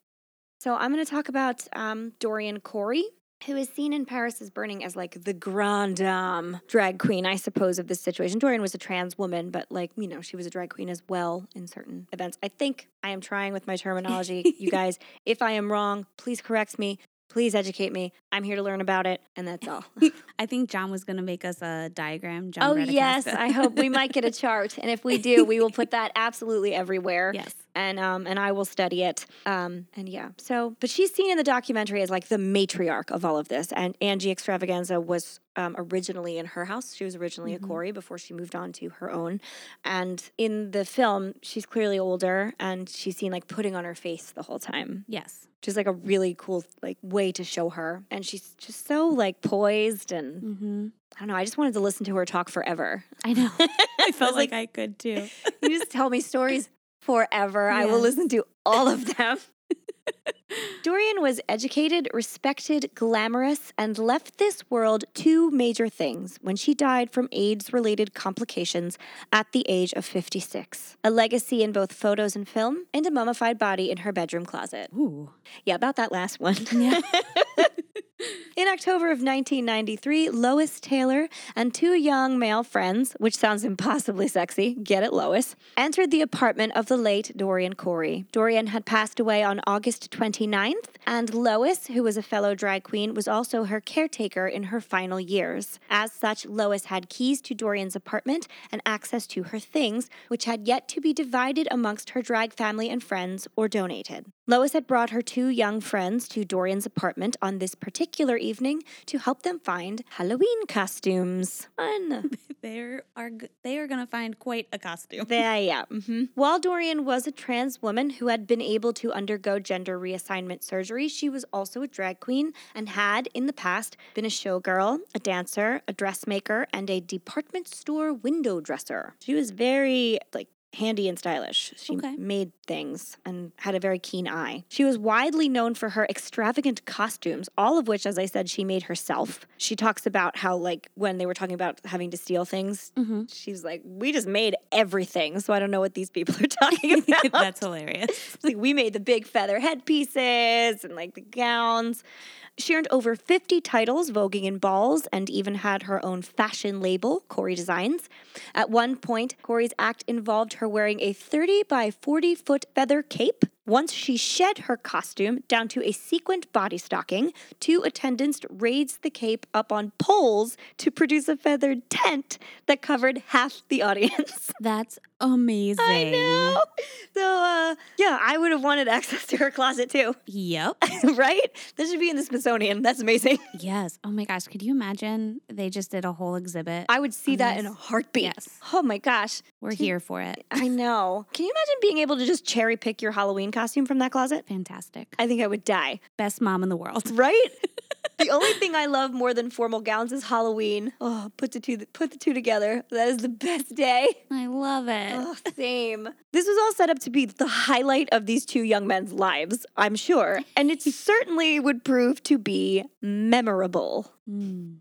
Speaker 1: So I'm going to talk about um, Dorian Corey. Who is seen in Paris is Burning as like the grand dame drag queen, I suppose, of this situation. Dorian was a trans woman, but like, you know, she was a drag queen as well in certain events. I think I am trying with my terminology. <laughs> you guys, if I am wrong, please correct me. Please educate me. I'm here to learn about it, and that's all. <laughs> <laughs>
Speaker 2: I think John was going to make us a diagram. John
Speaker 1: oh, yes. I hope we might get a chart. And if we do, we will put that <laughs> absolutely everywhere.
Speaker 2: yes.
Speaker 1: and um and I will study it. Um and yeah. So, but she's seen in the documentary as like the matriarch of all of this. And Angie Xtravaganza was um, originally in her house. She was originally
Speaker 2: Mhm.
Speaker 1: a Corey before she moved on to her own. And in the film, she's clearly older and she's seen like putting on her face the whole time,
Speaker 2: Yes.
Speaker 1: Is like a really cool like way to show her. And she's just so like poised and
Speaker 2: Mm-hmm.
Speaker 1: I don't know. I just wanted to listen to her talk forever.
Speaker 2: I know. <laughs> I felt
Speaker 1: like-
Speaker 2: like, I could too. <laughs>
Speaker 1: you just tell me stories forever. I will listen to all of them. <laughs> Dorian was educated, respected, glamorous, and left this world two major things when she died from AIDS related complications at the age of 56 a legacy in both photos and film, and a mummified body in her bedroom closet.
Speaker 2: Ooh.
Speaker 1: Yeah, about that last one.
Speaker 2: Yeah. <laughs>
Speaker 1: In October of 1993, Lois Taylor and two young male friends, which sounds impossibly sexy, get it, Lois, entered the apartment of the late Dorian Corey. Dorian had passed away on August 29th, and Lois, who was a fellow drag queen, was also her caretaker in her final years. As such, Lois had keys to Dorian's apartment and access to her things, which had yet to be divided amongst her drag family and friends or donated. Lois had brought her two young friends to Dorian's apartment on this particular evening to help them find Halloween costumes. Fun. <laughs>
Speaker 2: they are they are gonna find quite a costume.
Speaker 1: There, <laughs> yeah. mhm. While Dorian was a trans woman who had been able to undergo gender reassignment surgery, she was also a drag queen and had, in the past, been a showgirl, a dancer, a dressmaker, and a department store window dresser. She was very, like, handy and stylish. She
Speaker 2: Okay.
Speaker 1: made things and had a very keen eye. She was widely known for her extravagant costumes, all of which, as I said, she made herself. She talks about how, like, when they were talking about having to steal things,
Speaker 2: Mm-hmm.
Speaker 1: she's like, we just made everything. So I don't know what these people are <laughs> talking <laughs> about.
Speaker 2: That's hilarious. <laughs>
Speaker 1: Like we made the big feather headpieces and like the gowns. She earned over 50 titles voguing in balls and even had her own fashion label, Corey Designs. At one point, Corey's act involved her wearing a 30 by 40 foot feather cape Once she shed her costume down to a sequined body stocking, two attendants raised the cape up on poles to produce a feathered tent that covered half the audience. <laughs>
Speaker 2: That's amazing.
Speaker 1: I know. So, uh, yeah, I would have wanted access to her closet too,
Speaker 2: Yep. <laughs>
Speaker 1: right? This should be in the Smithsonian. That's amazing.
Speaker 2: yes. Oh my gosh. Could you imagine they just did a whole exhibit?
Speaker 1: I would see that in a heartbeat.
Speaker 2: Yes.
Speaker 1: Oh my gosh.
Speaker 2: We're here for it.
Speaker 1: I know. Can you imagine being able to just cherry pick your Halloween costume from that closet?
Speaker 2: Fantastic.
Speaker 1: I think I would die.
Speaker 2: Best mom in the world. <laughs>
Speaker 1: Right? <laughs> the only thing I love more than formal gowns is Halloween. Oh, put the two put the two together. That is the best day.
Speaker 2: I love it.
Speaker 1: Oh, same. This was all set up to be the highlight of these two young men's lives, I'm sure. And it <laughs> certainly would prove to be memorable.
Speaker 2: Mm.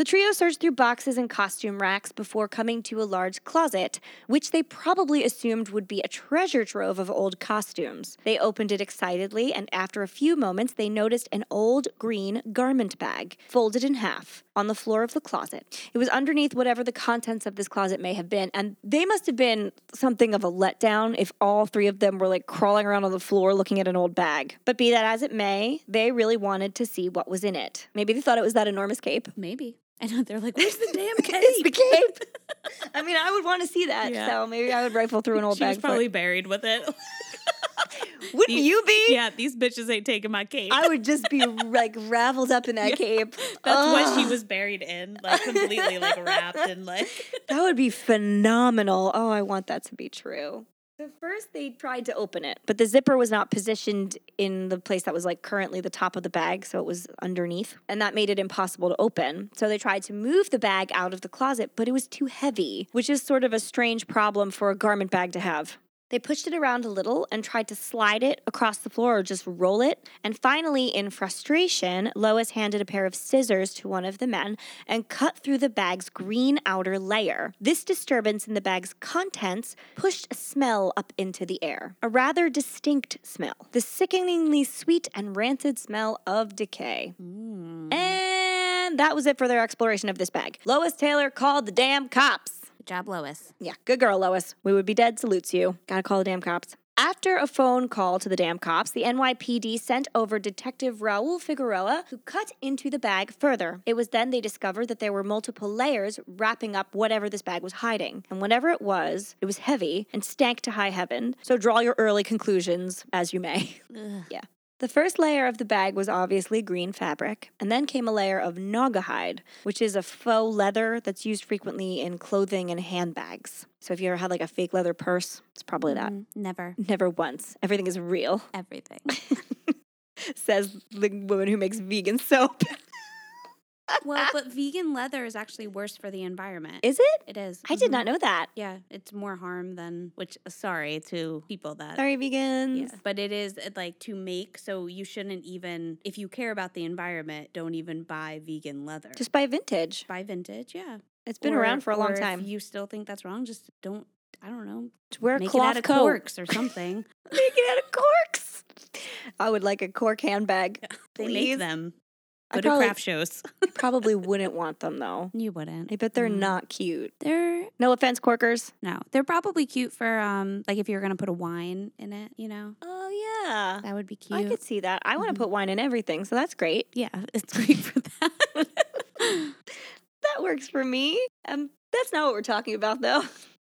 Speaker 1: The trio searched through boxes and costume racks before coming to a large closet, which they probably assumed would be a treasure trove of old costumes. They opened it excitedly, and after a few moments, they noticed an old green garment bag, folded in half, on the floor of the closet. It was underneath whatever the contents of this closet may have been, and they must have been something of a letdown if all three of them were like crawling around on the floor looking at an old bag. But be that as it may, they really wanted to see what was in it. Maybe they thought it was that enormous cape.
Speaker 2: Maybe. <laughs> Know they're like, where's the <laughs> damn cape?
Speaker 1: It's the cape. <laughs> I mean, I would want to see that.
Speaker 2: Yeah.
Speaker 1: So maybe I would rifle through an old
Speaker 2: she
Speaker 1: bag. for
Speaker 2: probably buried with it.
Speaker 1: Wouldn't
Speaker 2: these-
Speaker 1: you be?
Speaker 2: yeah, these bitches ain't taking my cape.
Speaker 1: I would just be like raveled up in that
Speaker 2: Yeah.
Speaker 1: cape.
Speaker 2: That's what she was buried in, like completely like wrapped and like.
Speaker 1: That would be phenomenal. Oh, I want that to be true. So first they tried to open it, but the zipper was not positioned in the place that was like currently the top of the bag, so it was underneath, and that made it impossible to open. So they tried to move the bag out of the closet, but it was too heavy, which is sort of a strange problem for a garment bag to have. They pushed it around a little and tried to slide it across the floor or just roll it. And finally, in frustration, Lois handed a pair of scissors to one of the men and cut through the bag's green outer layer. This disturbance in the bag's contents pushed a smell up into the air, a rather distinct smell, the sickeningly sweet and rancid smell of decay.
Speaker 2: Mm.
Speaker 1: And that was it for their exploration of this bag. Lois Taylor called the damn cops.
Speaker 2: Good job, Lois.
Speaker 1: Yeah, good girl, Lois. We would be dead. Salutes you. Gotta call the damn cops. After a phone call to the damn cops, the NYPD sent over Detective Raul Figueroa, who cut into the bag further. It was then they discovered that there were multiple layers wrapping up whatever this bag was hiding. And whatever it was, it was heavy and stank to high heaven. So draw your early conclusions as you may.
Speaker 2: Ugh.
Speaker 1: Yeah. The first layer of the bag was obviously green fabric, and then came a layer of naugahyde, which is a faux leather that's used frequently in clothing and handbags. So if you ever had like a fake leather purse, it's probably that.
Speaker 2: Mm, never.
Speaker 1: Never once. Everything is real,
Speaker 2: Everything. <laughs>
Speaker 1: says the woman who makes vegan soap. <laughs>
Speaker 2: well, <laughs> but vegan leather is actually worse for the environment.
Speaker 1: Is it?
Speaker 2: it is.
Speaker 1: I did
Speaker 2: Mhm.
Speaker 1: not know that.
Speaker 2: Yeah, it's more harm than which. Sorry to people that.
Speaker 1: Sorry, vegans.
Speaker 2: Yeah, but it is like to make, so you shouldn't even, if you care about the environment, don't even buy vegan leather.
Speaker 1: Just buy vintage.
Speaker 2: buy vintage, yeah.
Speaker 1: It's been
Speaker 2: Or-
Speaker 1: around for a long time.
Speaker 2: you still think that's wrong, just don't, I don't know,
Speaker 1: Just wear a
Speaker 2: make it
Speaker 1: cloth
Speaker 2: out of
Speaker 1: coat.
Speaker 2: corks or something. <laughs>
Speaker 1: Make it out of corks. I would like a cork handbag. <laughs>
Speaker 2: they
Speaker 1: Please.
Speaker 2: make them.
Speaker 1: I
Speaker 2: Go to
Speaker 1: probably-
Speaker 2: craft shows. <laughs>
Speaker 1: Probably <laughs> wouldn't want them though.
Speaker 2: you wouldn't.
Speaker 1: I bet they're
Speaker 2: Mm.
Speaker 1: not cute.
Speaker 2: They're
Speaker 1: No offense, corkers.
Speaker 2: no, they're probably cute for um, like if you're gonna put a wine in it, you know,
Speaker 1: Oh yeah.
Speaker 2: that would be cute.
Speaker 1: I could see that. I want to put wine in everything, so that's great.
Speaker 2: yeah, <laughs> it's great for that.
Speaker 1: That works for me. Um, that's not what we're talking about, though.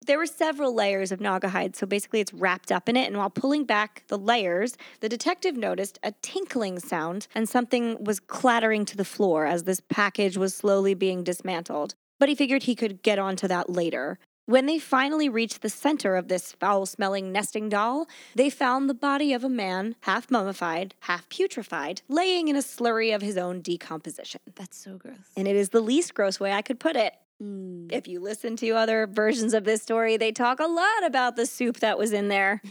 Speaker 1: There were several layers of Naugahyde, so basically it's wrapped up in it. And while pulling back the layers, the detective noticed a tinkling sound and something was clattering to the floor as this package was slowly being dismantled. But he figured he could get onto that later. When they finally reached the center of this foul smelling nesting doll, they found the body of a man, half mummified, half putrefied, laying in a slurry of his own decomposition.
Speaker 2: That's so gross.
Speaker 1: And it is the least gross way I could put it.
Speaker 2: Mm.
Speaker 1: If you listen to other versions of this story, they talk a lot about the soup that was in there.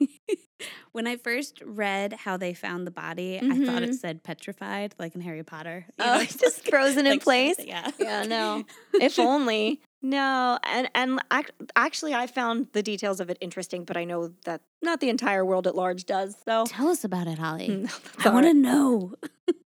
Speaker 1: <laughs>
Speaker 2: when I first read how they found the body, I thought it
Speaker 1: Mhm.
Speaker 2: said petrified, like in Harry Potter. you
Speaker 1: Oh,
Speaker 2: know?
Speaker 1: it's just <laughs> frozen in
Speaker 2: Like,
Speaker 1: place.
Speaker 2: Yeah.
Speaker 1: Yeah, no. <laughs> If only. No, and and ac- actually, I found the details of it interesting, but I know that not the entire world at large does. So
Speaker 2: Tell us about it, Holly. <laughs> I want to know. <laughs>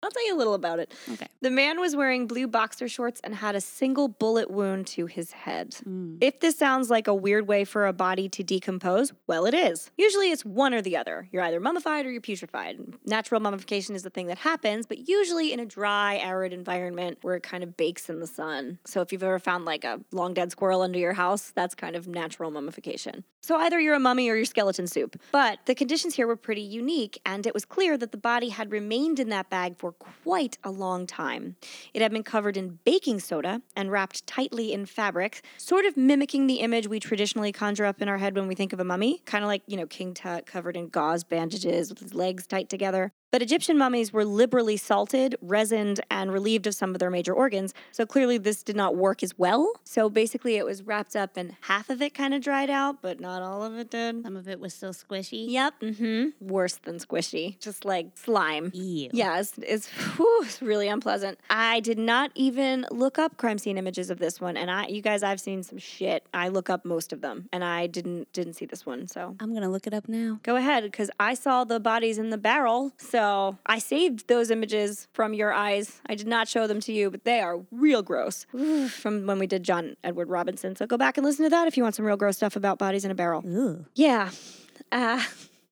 Speaker 1: I'll tell you a little about it.
Speaker 2: Okay.
Speaker 1: The man was wearing blue boxer shorts and had a single bullet wound to his head.
Speaker 2: Mm.
Speaker 1: If this sounds like a weird way for a body to decompose, well, it is. Usually it's one or the other. You're either mummified or you're putrefied. Natural mummification is the thing that happens, but usually in a dry, arid environment where it kind of bakes in the sun. So if you've ever found like a long dead squirrel under your house, that's kind of natural mummification. So either you're a mummy or you're skeleton soup. But the conditions here were pretty unique, and it was clear that the body had remained in that bag for quite a long time. It had been covered in baking soda and wrapped tightly in fabric, sort of mimicking the image we traditionally conjure up in our head when we think of a mummy, kind of like, you know, King Tut covered in gauze bandages with his legs tight together. But Egyptian mummies were liberally salted, resined, and relieved of some of their major organs, so clearly this did not work as well. So basically, it was wrapped up and half of it kind of dried out, but not all of it did.
Speaker 2: Some of it was still squishy.
Speaker 1: Yep. Mm-hmm. Worse than squishy, just like slime.
Speaker 2: Ew.
Speaker 1: Yeah, it's, it's, whew, it's really unpleasant. I did not even look up crime scene images of this one, and I, you guys, I've seen some shit. I look up most of them, and I didn't didn't see this one. So
Speaker 2: I'm gonna look it up now.
Speaker 1: go ahead, because I saw the bodies in the barrel. So I saved those images from your eyes. I did not show them to you, but they are real gross <sighs> from when we did John Edward Robinson. So go back and listen to that if you want some real gross stuff about bodies in a barrel.
Speaker 2: Ooh.
Speaker 1: Yeah. Uh,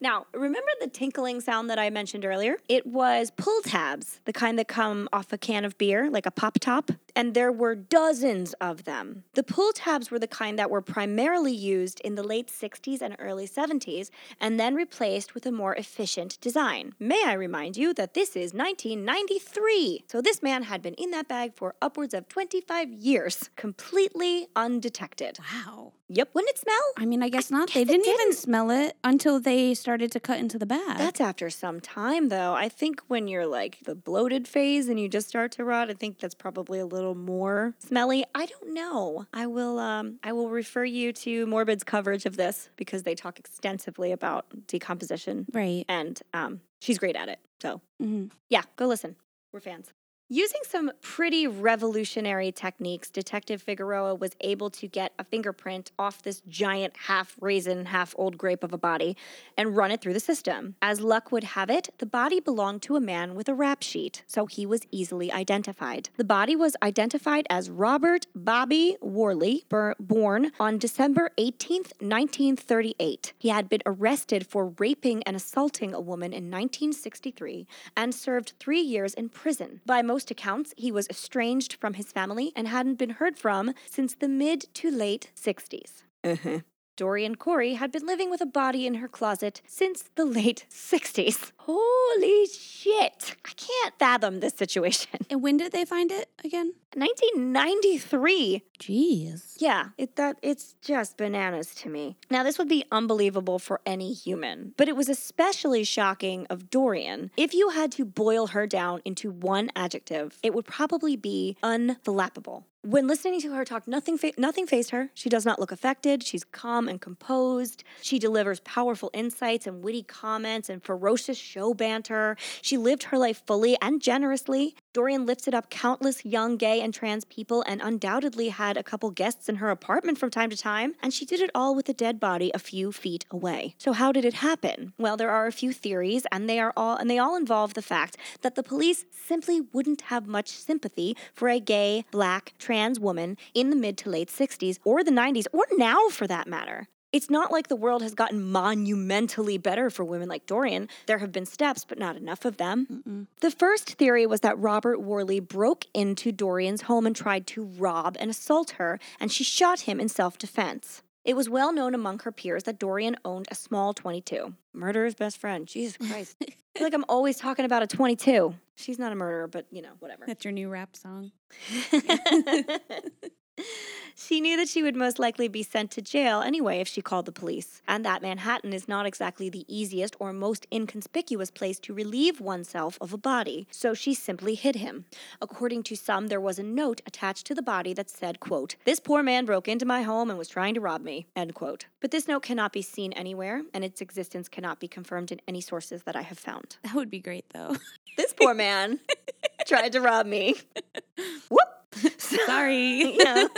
Speaker 1: now, remember the tinkling sound that I mentioned earlier? It was pull tabs, the kind that come off a can of beer, like a pop top, and there were dozens of them. The pull tabs were the kind that were primarily used in the late 60s and early 70s, and then replaced with a more efficient design. May I remind you that this is 1993? So this man had been in that bag for upwards of 25 years, completely undetected.
Speaker 2: Wow.
Speaker 1: Yep. Wouldn't it smell?
Speaker 2: I mean, I guess not.
Speaker 1: guess
Speaker 2: They didn't even
Speaker 1: didn't.
Speaker 2: smell it until they started to cut into the bag.
Speaker 1: That's after some time, though. I think when you're like the bloated phase and you just start to rot, I think that's probably a little more smelly. I don't know. I will. Um, I will refer you to Morbid's coverage of this because they talk extensively about decomposition,
Speaker 2: right.
Speaker 1: and um, she's great at it. So
Speaker 2: hmm
Speaker 1: yeah, go listen. We're fans. Using some pretty revolutionary techniques, Detective Figueroa was able to get a fingerprint off this giant half raisin, half old grape of a body and run it through the system. As luck would have it, the body belonged to a man with a rap sheet, so he was easily identified. The body was identified as Robert Bobby Worley, born on December 18th, 1938. He had been arrested for raping and assaulting a woman in 1963 and served three years in prison. By most accounts, he was estranged from his family and hadn't been heard from since the mid to late 60s. Uh-huh. Dorian Corey had been living with a body in her closet since the late <laughs> 60s. Holy shit. I can't fathom this situation.
Speaker 2: And when did they find it again?
Speaker 1: 1993.
Speaker 2: Jeez.
Speaker 1: Yeah, it that it's just bananas to me. Now this would be unbelievable for any human, but it was especially shocking of Dorian. If you had to boil her down into one adjective, it would probably be unflappable. When listening to her talk, nothing fa- nothing fazed her. She does not look affected. She's calm and composed. She delivers powerful insights and witty comments and ferocious show banter. She lived her life fully and generously. Dorian lifted up countless young gay and trans people and undoubtedly had a couple guests in her apartment from time to time, and she did it all with a dead body a few feet away. So how did it happen? Well, there are a few theories and they are all and they all involve the fact that the police simply wouldn't have much sympathy for a gay, black, trans woman in the mid to late 60s or the 90s or now for that matter. It's not like the world has gotten monumentally better for women like Dorian. There have been steps, but not enough of them.
Speaker 2: Mm-mm.
Speaker 1: The first theory was that Robert Worley broke into Dorian's home and tried to rob and assault her, and she shot him in self defense. It was well known among her peers that Dorian owned a small 22. Murderer's best friend. Jesus Christ. <laughs> I feel like I'm always talking about a 22. She's not a murderer, but you know, whatever.
Speaker 2: That's your new rap song. <laughs> <laughs>
Speaker 1: she knew that she would most likely be sent to jail anyway if she called the police, and that Manhattan is not exactly the easiest or most inconspicuous place to relieve oneself of a body, so she simply hid him. According to some, there was a note attached to the body that said, quote, This poor man broke into my home and was trying to rob me, end quote. But this note cannot be seen anywhere, and its existence cannot be confirmed in any sources that I have found.
Speaker 2: That would be great though.
Speaker 1: This poor man tried to rob me. <laughs> Whoop! <laughs>
Speaker 2: Sorry.
Speaker 1: yeah. <laughs>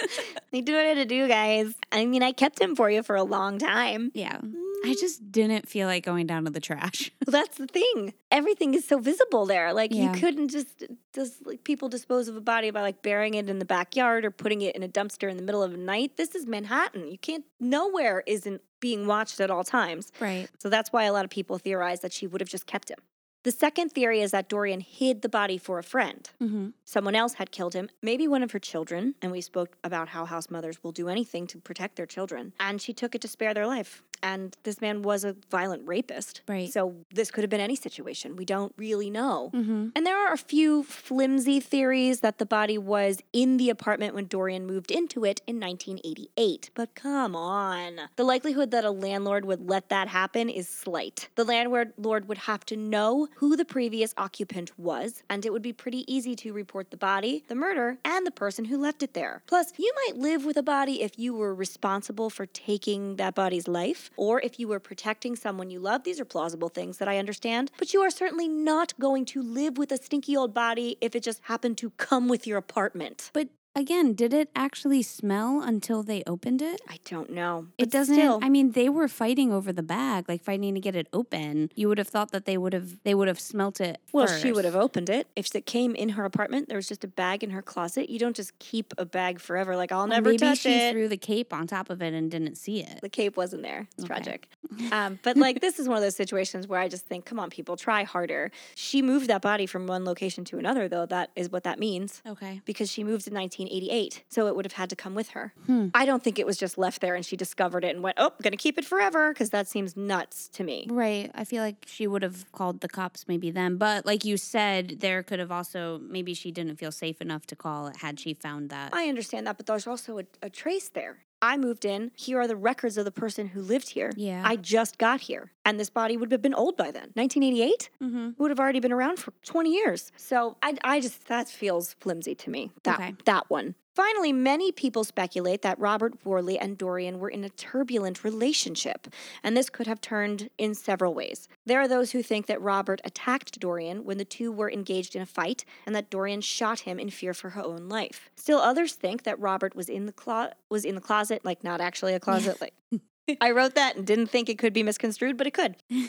Speaker 1: He do what I had to do, guys. I mean, I kept him for you for a long time.
Speaker 2: Yeah.
Speaker 1: Mm,
Speaker 2: I just didn't feel like going down to the trash.
Speaker 1: Well, that's the thing. Everything is so visible there. Like
Speaker 2: Yeah.
Speaker 1: you couldn't just just like people dispose of a body by like burying it in the backyard or putting it in a dumpster in the middle of the night. This is Manhattan. You can't nowhere isn't being watched at all times.
Speaker 2: Right.
Speaker 1: So that's why a lot of people theorize that she would have just kept him. The second theory is that Dorian hid the body for a friend.
Speaker 2: Mm-hmm.
Speaker 1: Someone else had killed him, maybe one of her children, and we spoke about how house mothers will do anything to protect their children, and she took it to spare their life. And this man was a violent rapist.
Speaker 2: Right.
Speaker 1: So this could have been any situation. We don't really know.
Speaker 2: Mm-hmm.
Speaker 1: And there are a few flimsy theories that the body was in the apartment when Dorian moved into it in 1988. But come on. The likelihood that a landlord would let that happen is slight. The landlord would have to know who the previous occupant was, and it would be pretty easy to report the body, the murder, and the person who left it there. Plus, you might live with a body if you were responsible for taking that body's life, or if you were protecting someone you love. These are plausible things that I understand, but you are certainly not going to live with a stinky old body if it just happened to come with your apartment.
Speaker 2: But again, did it actually smell until they opened it?
Speaker 1: I don't know.
Speaker 2: It doesn't.
Speaker 1: Still,
Speaker 2: I mean, they were fighting over the bag, like fighting to get it open. You would have thought that they would have. They would have smelt it.
Speaker 1: well, she would have opened it if it came in her apartment. There was just a bag in her closet. You don't just keep a bag forever. Like I'll never
Speaker 2: maybe
Speaker 1: touch
Speaker 2: she
Speaker 1: it.
Speaker 2: threw the cape on top of it and didn't see it.
Speaker 1: the cape wasn't there. It's
Speaker 2: Okay.
Speaker 1: tragic. <laughs> Um, but like this is one of those situations where I just think, come on, people, try harder. She moved that body from one location to another, though. That is what that means.
Speaker 2: Okay.
Speaker 1: because she moved in 1988. So it would have had to come with her.
Speaker 2: Hmm.
Speaker 1: I don't think it was just left there and she discovered it and went, oh, I'm going to keep it forever because that seems nuts to me.
Speaker 2: Right. I feel like she would have called the cops maybe then. But like you said, there could have also maybe she didn't feel safe enough to call it had she found that.
Speaker 1: I understand that, but there's also a, a trace there. I moved in. Here are the records of the person who lived here.
Speaker 2: Yeah.
Speaker 1: I just got here. And this body would have been old by then. 1988?
Speaker 2: mm-hmm.
Speaker 1: Would have already been around for 20 years. So I, I just, that feels flimsy to me. That,
Speaker 2: Okay.
Speaker 1: that one. Finally, many people speculate that Robert Worley and Dorian were in a turbulent relationship, and this could have turned in several ways. There are those who think that Robert attacked Dorian when the two were engaged in a fight, and that Dorian shot him in fear for her own life. Still, others think that Robert was in the clo- was in the closet, like not actually a closet, <laughs> like. I wrote that and didn't think it could be misconstrued, but it could. <laughs>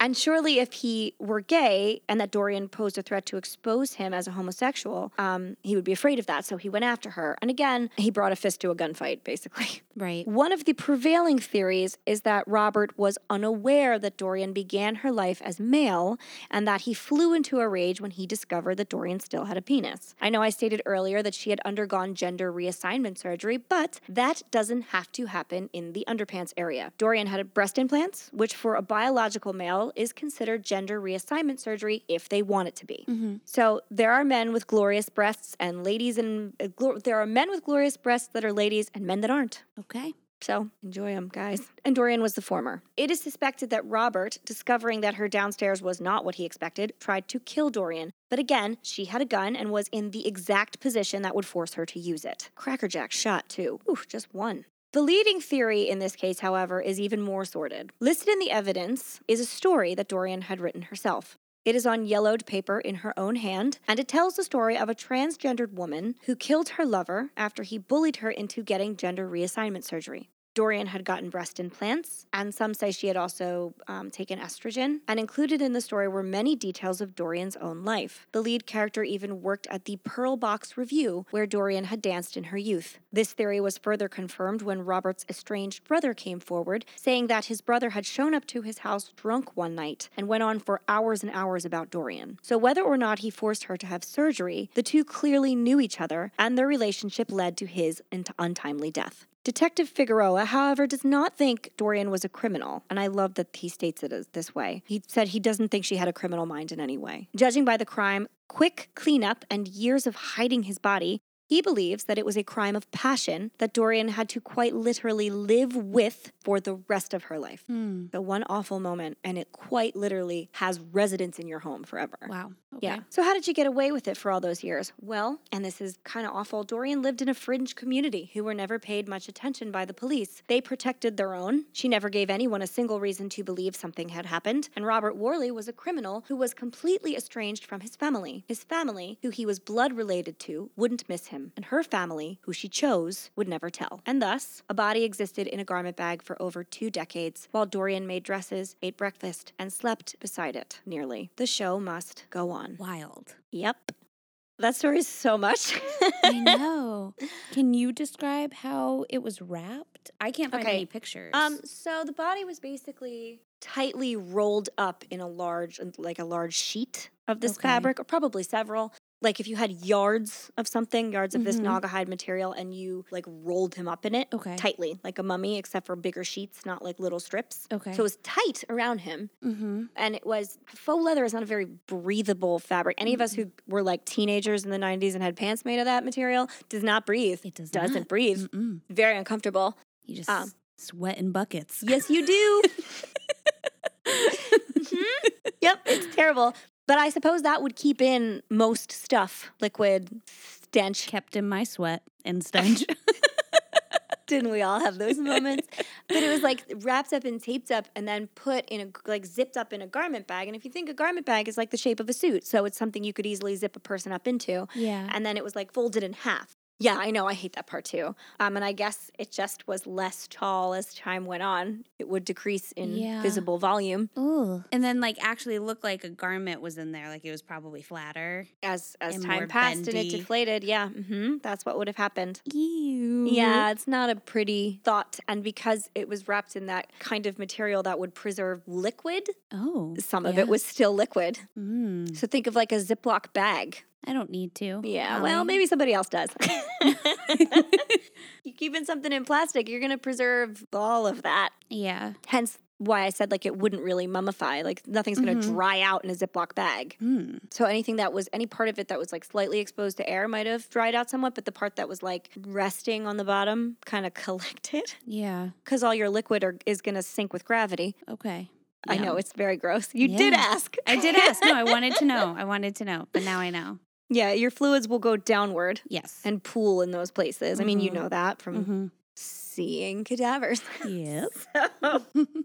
Speaker 1: And surely, if he were gay and that Dorian posed a threat to expose him as a homosexual, um, he would be afraid of that. So he went after her. And again, he brought a fist to a gunfight, basically.
Speaker 2: Right.
Speaker 1: One of the prevailing theories is that Robert was unaware that Dorian began her life as male and that he flew into a rage when he discovered that Dorian still had a penis. I know I stated earlier that she had undergone gender reassignment surgery, but that doesn't have to happen in the underpants area. Dorian had breast implants, which for a biological male is considered gender reassignment surgery if they want it to be.
Speaker 2: Mm-hmm.
Speaker 1: So there are men with glorious breasts and ladies and uh, glor- there are men with glorious breasts that are ladies and men that aren't.
Speaker 2: Okay.
Speaker 1: So enjoy them, guys. And Dorian was the former. It is suspected that Robert, discovering that her downstairs was not what he expected, tried to kill Dorian. But again, she had a gun and was in the exact position that would force her to use it. Crackerjack shot, too. Ooh, just one. The leading theory in this case, however, is even more sordid. Listed in the evidence is a story that Dorian had written herself. It is on yellowed paper in her own hand, and it tells the story of a transgendered woman who killed her lover after he bullied her into getting gender reassignment surgery. Dorian had gotten breast implants, and some say she had also um, taken estrogen. And included in the story were many details of Dorian's own life. The lead character even worked at the Pearl Box Revue, where Dorian had danced in her youth. This theory was further confirmed when Robert's estranged brother came forward, saying that his brother had shown up to his house drunk one night and went on for hours and hours about Dorian. So, whether or not he forced her to have surgery, the two clearly knew each other, and their relationship led to his unt- untimely death. Detective Figueroa, however, does not think Dorian was a criminal, and I love that he states it this way. He said he doesn't think she had a criminal mind in any way. Judging by the crime, quick cleanup, and years of hiding his body, he believes that it was a crime of passion that Dorian had to quite literally live with for the rest of her life.
Speaker 2: Hmm.
Speaker 1: The one awful moment, and it quite literally has residence in your home forever.
Speaker 2: Wow. Okay.
Speaker 1: Yeah. So, how did you get away with it for all those years? Well, and this is kind of awful, Dorian lived in a fringe community who were never paid much attention by the police. They protected their own. She never gave anyone a single reason to believe something had happened. And Robert Worley was a criminal who was completely estranged from his family. His family, who he was blood related to, wouldn't miss him him, and her family, who she chose, would never tell. And thus, a body existed in a garment bag for over two decades, while Dorian made dresses, ate breakfast, and slept beside it, nearly. The show must go on.
Speaker 2: Wild.
Speaker 1: Yep. That story is so much.
Speaker 2: I <laughs> know. Can you describe how it was wrapped? I can't find
Speaker 1: Okay.
Speaker 2: any pictures.
Speaker 1: Um, so the body was basically tightly rolled up in a large, like a large sheet of this
Speaker 2: Okay.
Speaker 1: fabric, or probably several. Like if you had yards of something, yards of this
Speaker 2: Mhm.
Speaker 1: Naugahyde material, and you like rolled him up in it
Speaker 2: okay.
Speaker 1: tightly, like a mummy, except for bigger sheets, not like little strips.
Speaker 2: Okay.
Speaker 1: So it was tight around him,
Speaker 2: mm-hmm.
Speaker 1: and it was faux leather is not a very breathable fabric. Any of us who were like teenagers in the '90s and had pants made of that material does not breathe.
Speaker 2: It does
Speaker 1: Doesn't
Speaker 2: not.
Speaker 1: breathe.
Speaker 2: Mm-mm.
Speaker 1: Very uncomfortable.
Speaker 2: You just
Speaker 1: Um,
Speaker 2: sweat in buckets.
Speaker 1: Yes, you do. <laughs> <laughs> Mhm. Yep, it's terrible. But I suppose that would keep in most stuff, liquid, stench.
Speaker 2: Kept in my sweat and stench. <laughs> <laughs>
Speaker 1: Didn't we all have those moments? But it was like wrapped up and taped up and then put in a, like zipped up in a garment bag. And if you think a garment bag is like the shape of a suit, so it's something you could easily zip a person up into.
Speaker 2: yeah.
Speaker 1: And then it was like folded in half. Yeah, I know. I hate that part too. Um, and I guess it just was less tall as time went on. It would decrease in
Speaker 2: Yeah.
Speaker 1: visible volume.
Speaker 2: Ooh. And then like actually looked like a garment was in there, like it was probably flatter.
Speaker 1: as as time passed and it deflated yeah hmm that's what would have happened
Speaker 2: Ew.
Speaker 1: yeah it's not a pretty thought and because it was wrapped in that kind of material that would preserve liquid
Speaker 2: Oh.
Speaker 1: some of it was still liquid
Speaker 2: Mm.
Speaker 1: so think of like a ziploc bag
Speaker 2: I don't need to.
Speaker 1: yeah well maybe somebody else does <laughs> <laughs> you keeping something in plastic you're going to preserve all of that
Speaker 2: Yeah.
Speaker 1: hence why i said like it wouldn't really mummify like nothing's going to
Speaker 2: Mhm.
Speaker 1: dry out in a ziploc bag
Speaker 2: Mm.
Speaker 1: So anything that was any part of it that was like slightly exposed to air might have dried out somewhat, but the part that was like resting on the bottom kind of <laughs> collected
Speaker 2: Yeah.
Speaker 1: because all your liquid are, is going to sink with gravity.
Speaker 2: Okay.
Speaker 1: I know it's very gross. You did ask.
Speaker 2: I did ask. No, I wanted to know. I wanted to know, but now I know.
Speaker 1: Yeah, your fluids will go downward
Speaker 2: Yes.
Speaker 1: and pool in those places. I mean, you
Speaker 2: Mhm.
Speaker 1: know that from
Speaker 2: hmm
Speaker 1: seeing cadavers. <laughs>
Speaker 2: Yes.
Speaker 1: so,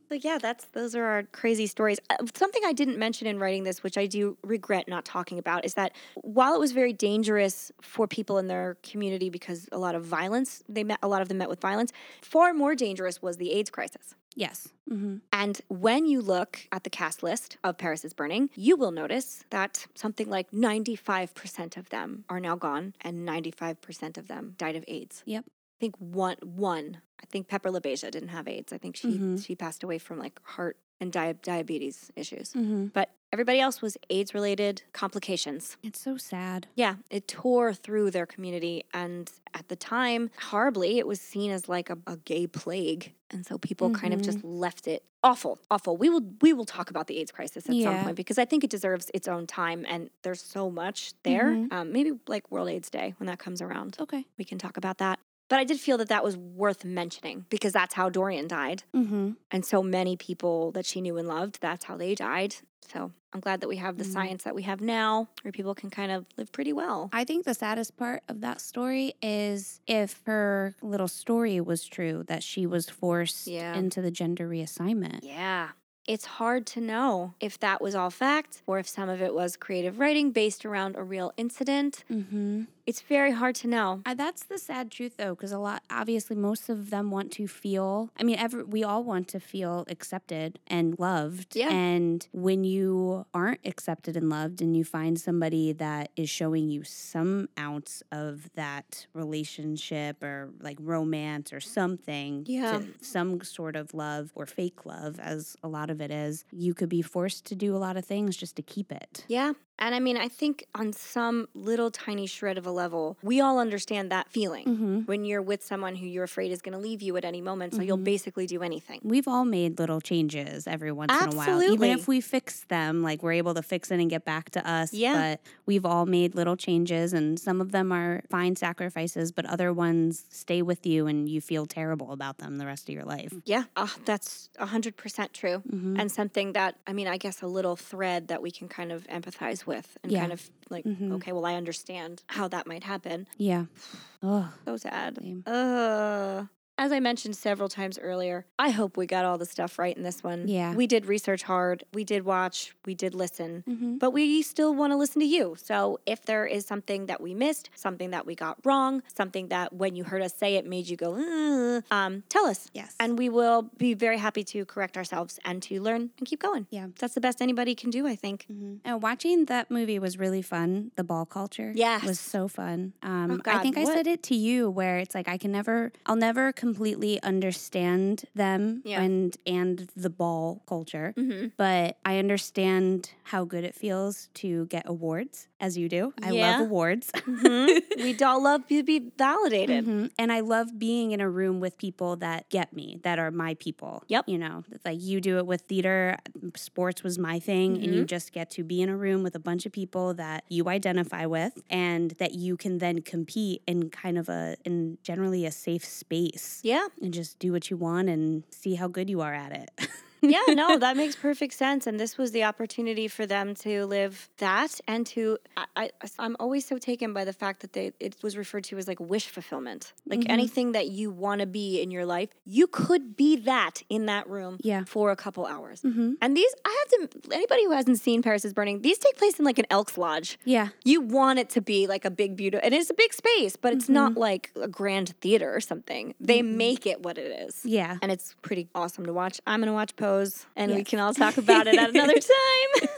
Speaker 1: but yeah, that's those are our crazy stories. Uh, something I didn't mention in writing this, which I do regret not talking about, is that while it was very dangerous for people in their community because a lot of violence, they met a lot of them met with violence. Far more dangerous was the AIDS crisis.
Speaker 2: Yes. hmm
Speaker 1: And when you look at the cast list of Paris is Burning, you will notice that something like 95% of them are now gone and 95% of them died of AIDS.
Speaker 2: Yep.
Speaker 1: I think one one. I think Pepper LaBeija didn't have AIDS. I think she
Speaker 2: Mhm.
Speaker 1: she passed away from like heart and dia- diabetes issues.
Speaker 2: hmm
Speaker 1: But everybody else was AIDS related complications.
Speaker 2: It's so sad.
Speaker 1: Yeah, it tore through their community. And at the time, horribly, it was seen as like a, a gay plague. And so people kind of just left it awful, awful. We will we will talk about the AIDS crisis at some point because I think it deserves its own time and there's so much there.
Speaker 2: Mhm.
Speaker 1: Um, maybe like World AIDS Day when that comes around
Speaker 2: Okay.
Speaker 1: we can talk about that. But I did feel that that was worth mentioning because that's how Dorian died.
Speaker 2: Mm-hmm.
Speaker 1: And so many people that she knew and loved, that's how they died. So I'm glad that we have the
Speaker 2: Mhm.
Speaker 1: science that we have now where people can kind of live pretty well.
Speaker 2: I think the saddest part of that story is if her little story was true that she was forced
Speaker 1: Yeah.
Speaker 2: into the gender reassignment.
Speaker 1: Yeah. It's hard to know if that was all fact or if some of it was creative writing based around a real incident.
Speaker 2: Mm-hmm.
Speaker 1: It's very hard to know.
Speaker 2: Uh, that's the sad truth, though, because a lot, obviously, most of them want to feel. I mean, every, we all want to feel accepted and loved.
Speaker 1: Yeah.
Speaker 2: And when you aren't accepted and loved, and you find somebody that is showing you some ounce of that relationship or like romance or something,
Speaker 1: Yeah.
Speaker 2: some sort of love or fake love, as a lot of it is, you could be forced to do a lot of things just to keep it.
Speaker 1: Yeah. And I mean, I think on some little tiny shred of a level, we all understand that feeling.
Speaker 2: Mm-hmm.
Speaker 1: when you're with someone who you're afraid is going to leave you at any moment. So you'll
Speaker 2: Mhm.
Speaker 1: basically do anything.
Speaker 2: We've all made little changes every once in a while. Even if we fix them, like we're able to fix it and get back to us.
Speaker 1: Yeah.
Speaker 2: But we've all made little changes, and some of them are fine sacrifices, but other ones stay with you and you feel terrible about them the rest of your life.
Speaker 1: Yeah, uh, that's 100% true.
Speaker 2: Mhm.
Speaker 1: And something that, I mean, I guess a little thread that we can kind of empathize with and
Speaker 2: Yeah.
Speaker 1: kind of like,
Speaker 2: Mhm.
Speaker 1: okay, well, I understand how that might happen.
Speaker 2: Yeah. <sighs> Oh,
Speaker 1: So sad.
Speaker 2: Same.
Speaker 1: Uh, as I mentioned several times earlier, I hope we got all the stuff right in this one.
Speaker 2: Yeah.
Speaker 1: We did research hard, we did watch, we did listen,
Speaker 2: Mm-hmm.
Speaker 1: but we still want to listen to you. So if there is something that we missed, something that we got wrong, something that when you heard us say it made you go, "Uh," um, tell us.
Speaker 2: Yes.
Speaker 1: And we will be very happy to correct ourselves and to learn and keep going.
Speaker 2: Yeah.
Speaker 1: That's the best anybody can do, I think.
Speaker 2: Mm-hmm. And watching that movie was really fun. The ball culture,
Speaker 1: Yes.
Speaker 2: was so fun. Um,
Speaker 1: Oh,
Speaker 2: I
Speaker 1: God,
Speaker 2: think I
Speaker 1: what-
Speaker 2: said it to you where it's like I can never, I'll never completely understand them
Speaker 1: Yeah.
Speaker 2: and and the ball culture,
Speaker 1: Mm-hmm.
Speaker 2: but I understand how good it feels to get awards, as you do. I
Speaker 1: Yeah.
Speaker 2: love awards. <laughs>
Speaker 1: Mm-hmm. we all love to be validated.
Speaker 2: Mhm. And I love being in a room with people that get me, that are my people.
Speaker 1: Yep.
Speaker 2: You know, like you do it with theater, sports was my thing, and
Speaker 1: Mm-hmm.
Speaker 2: you just get to be in a room with a bunch of people that you identify with and that you can then compete in kind of a, in generally a safe space
Speaker 1: Yeah.
Speaker 2: and just do what you want and see how good you are at it. <laughs>
Speaker 1: yeah, no, that <laughs> makes perfect sense. And this was the opportunity for them to live that and to. I, I, I'm always so taken by the fact that they it was referred to as like wish fulfillment. Like
Speaker 2: Mm-hmm.
Speaker 1: anything that you want to be in your life, you could be that in that room
Speaker 2: Yeah.
Speaker 1: for a couple hours.
Speaker 2: mm-hmm.
Speaker 1: And these, I have to. Anybody who hasn't seen Paris is Burning, these take place in like an Elks Lodge.
Speaker 2: Yeah.
Speaker 1: You want it to be like a big, beautiful, and it's a big space, but it's not
Speaker 2: Mm-hmm.
Speaker 1: like a grand theater or something. They make it what it is
Speaker 2: Yeah.
Speaker 1: and it's pretty awesome to watch. I'm gonna watch Pose, and we can all talk about it at another <laughs> time.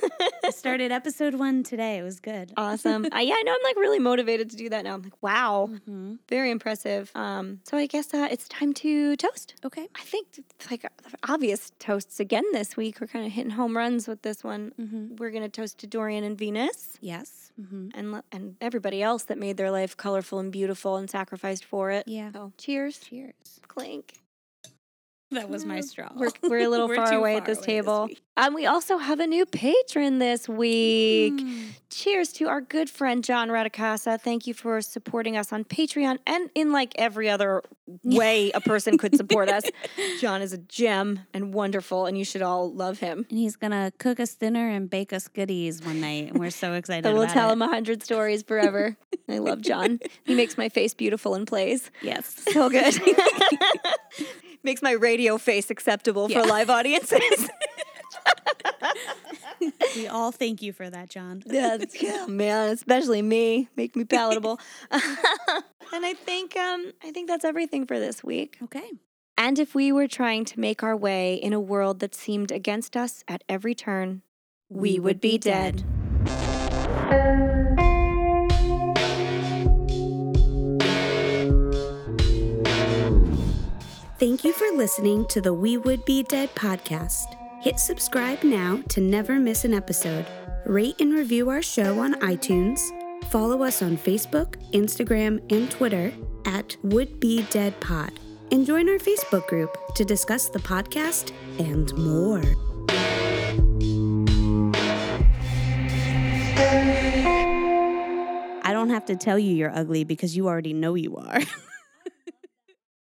Speaker 2: I started episode one today. It was good.
Speaker 1: awesome. I, yeah, I know. I'm like really motivated to do that now. I'm like, wow,
Speaker 2: hmm
Speaker 1: very impressive. Um, so I guess uh, it's time to toast.
Speaker 2: Okay.
Speaker 1: I think like obvious toasts again this week. We're kind of hitting home runs with this one.
Speaker 2: Mm-hmm.
Speaker 1: We're gonna toast to Dorian and Venus.
Speaker 2: Yes. Mm-hmm.
Speaker 1: And, and everybody else that made their life colorful and beautiful and sacrificed for it.
Speaker 2: Yeah.
Speaker 1: So cheers,
Speaker 2: Cheers.
Speaker 1: clink.
Speaker 2: That was my straw.
Speaker 1: We're, we're a <laughs> little
Speaker 2: We're
Speaker 1: far away
Speaker 2: far
Speaker 1: at this
Speaker 2: away
Speaker 1: table.
Speaker 2: week.
Speaker 1: and we also have a new patron this week.
Speaker 2: Mm.
Speaker 1: Cheers to our good friend John Radicasa. Thank you for supporting us on Patreon and in like every other <laughs> way a person could support us. John is a gem and wonderful, and you should all love him.
Speaker 2: And he's gonna cook us dinner and bake us goodies one night, and we're so <laughs> excited. We'll
Speaker 1: tell
Speaker 2: it.
Speaker 1: him a hundred stories forever. I love John. He makes my face beautiful in plays.
Speaker 2: Yes.
Speaker 1: So good. Makes my radio face acceptable
Speaker 2: Yeah.
Speaker 1: for live audiences. <laughs>
Speaker 2: we all thank you for that, John.
Speaker 1: Yeah, <laughs> yeah, man, especially me, make me palatable. <laughs> and I think um I think that's everything for this week.
Speaker 2: Okay.
Speaker 1: And if we were trying to make our way in a world that seemed against us at every turn, we, would be dead.
Speaker 2: Thank you for listening to the We Would Be Dead podcast. Hit subscribe now to never miss an episode. Rate and review our show on iTunes. Follow us on Facebook, Instagram, and Twitter at Would Be Dead Pod. And join our Facebook group to discuss the podcast and more. I don't have to tell you you're ugly because you already know you are. <laughs>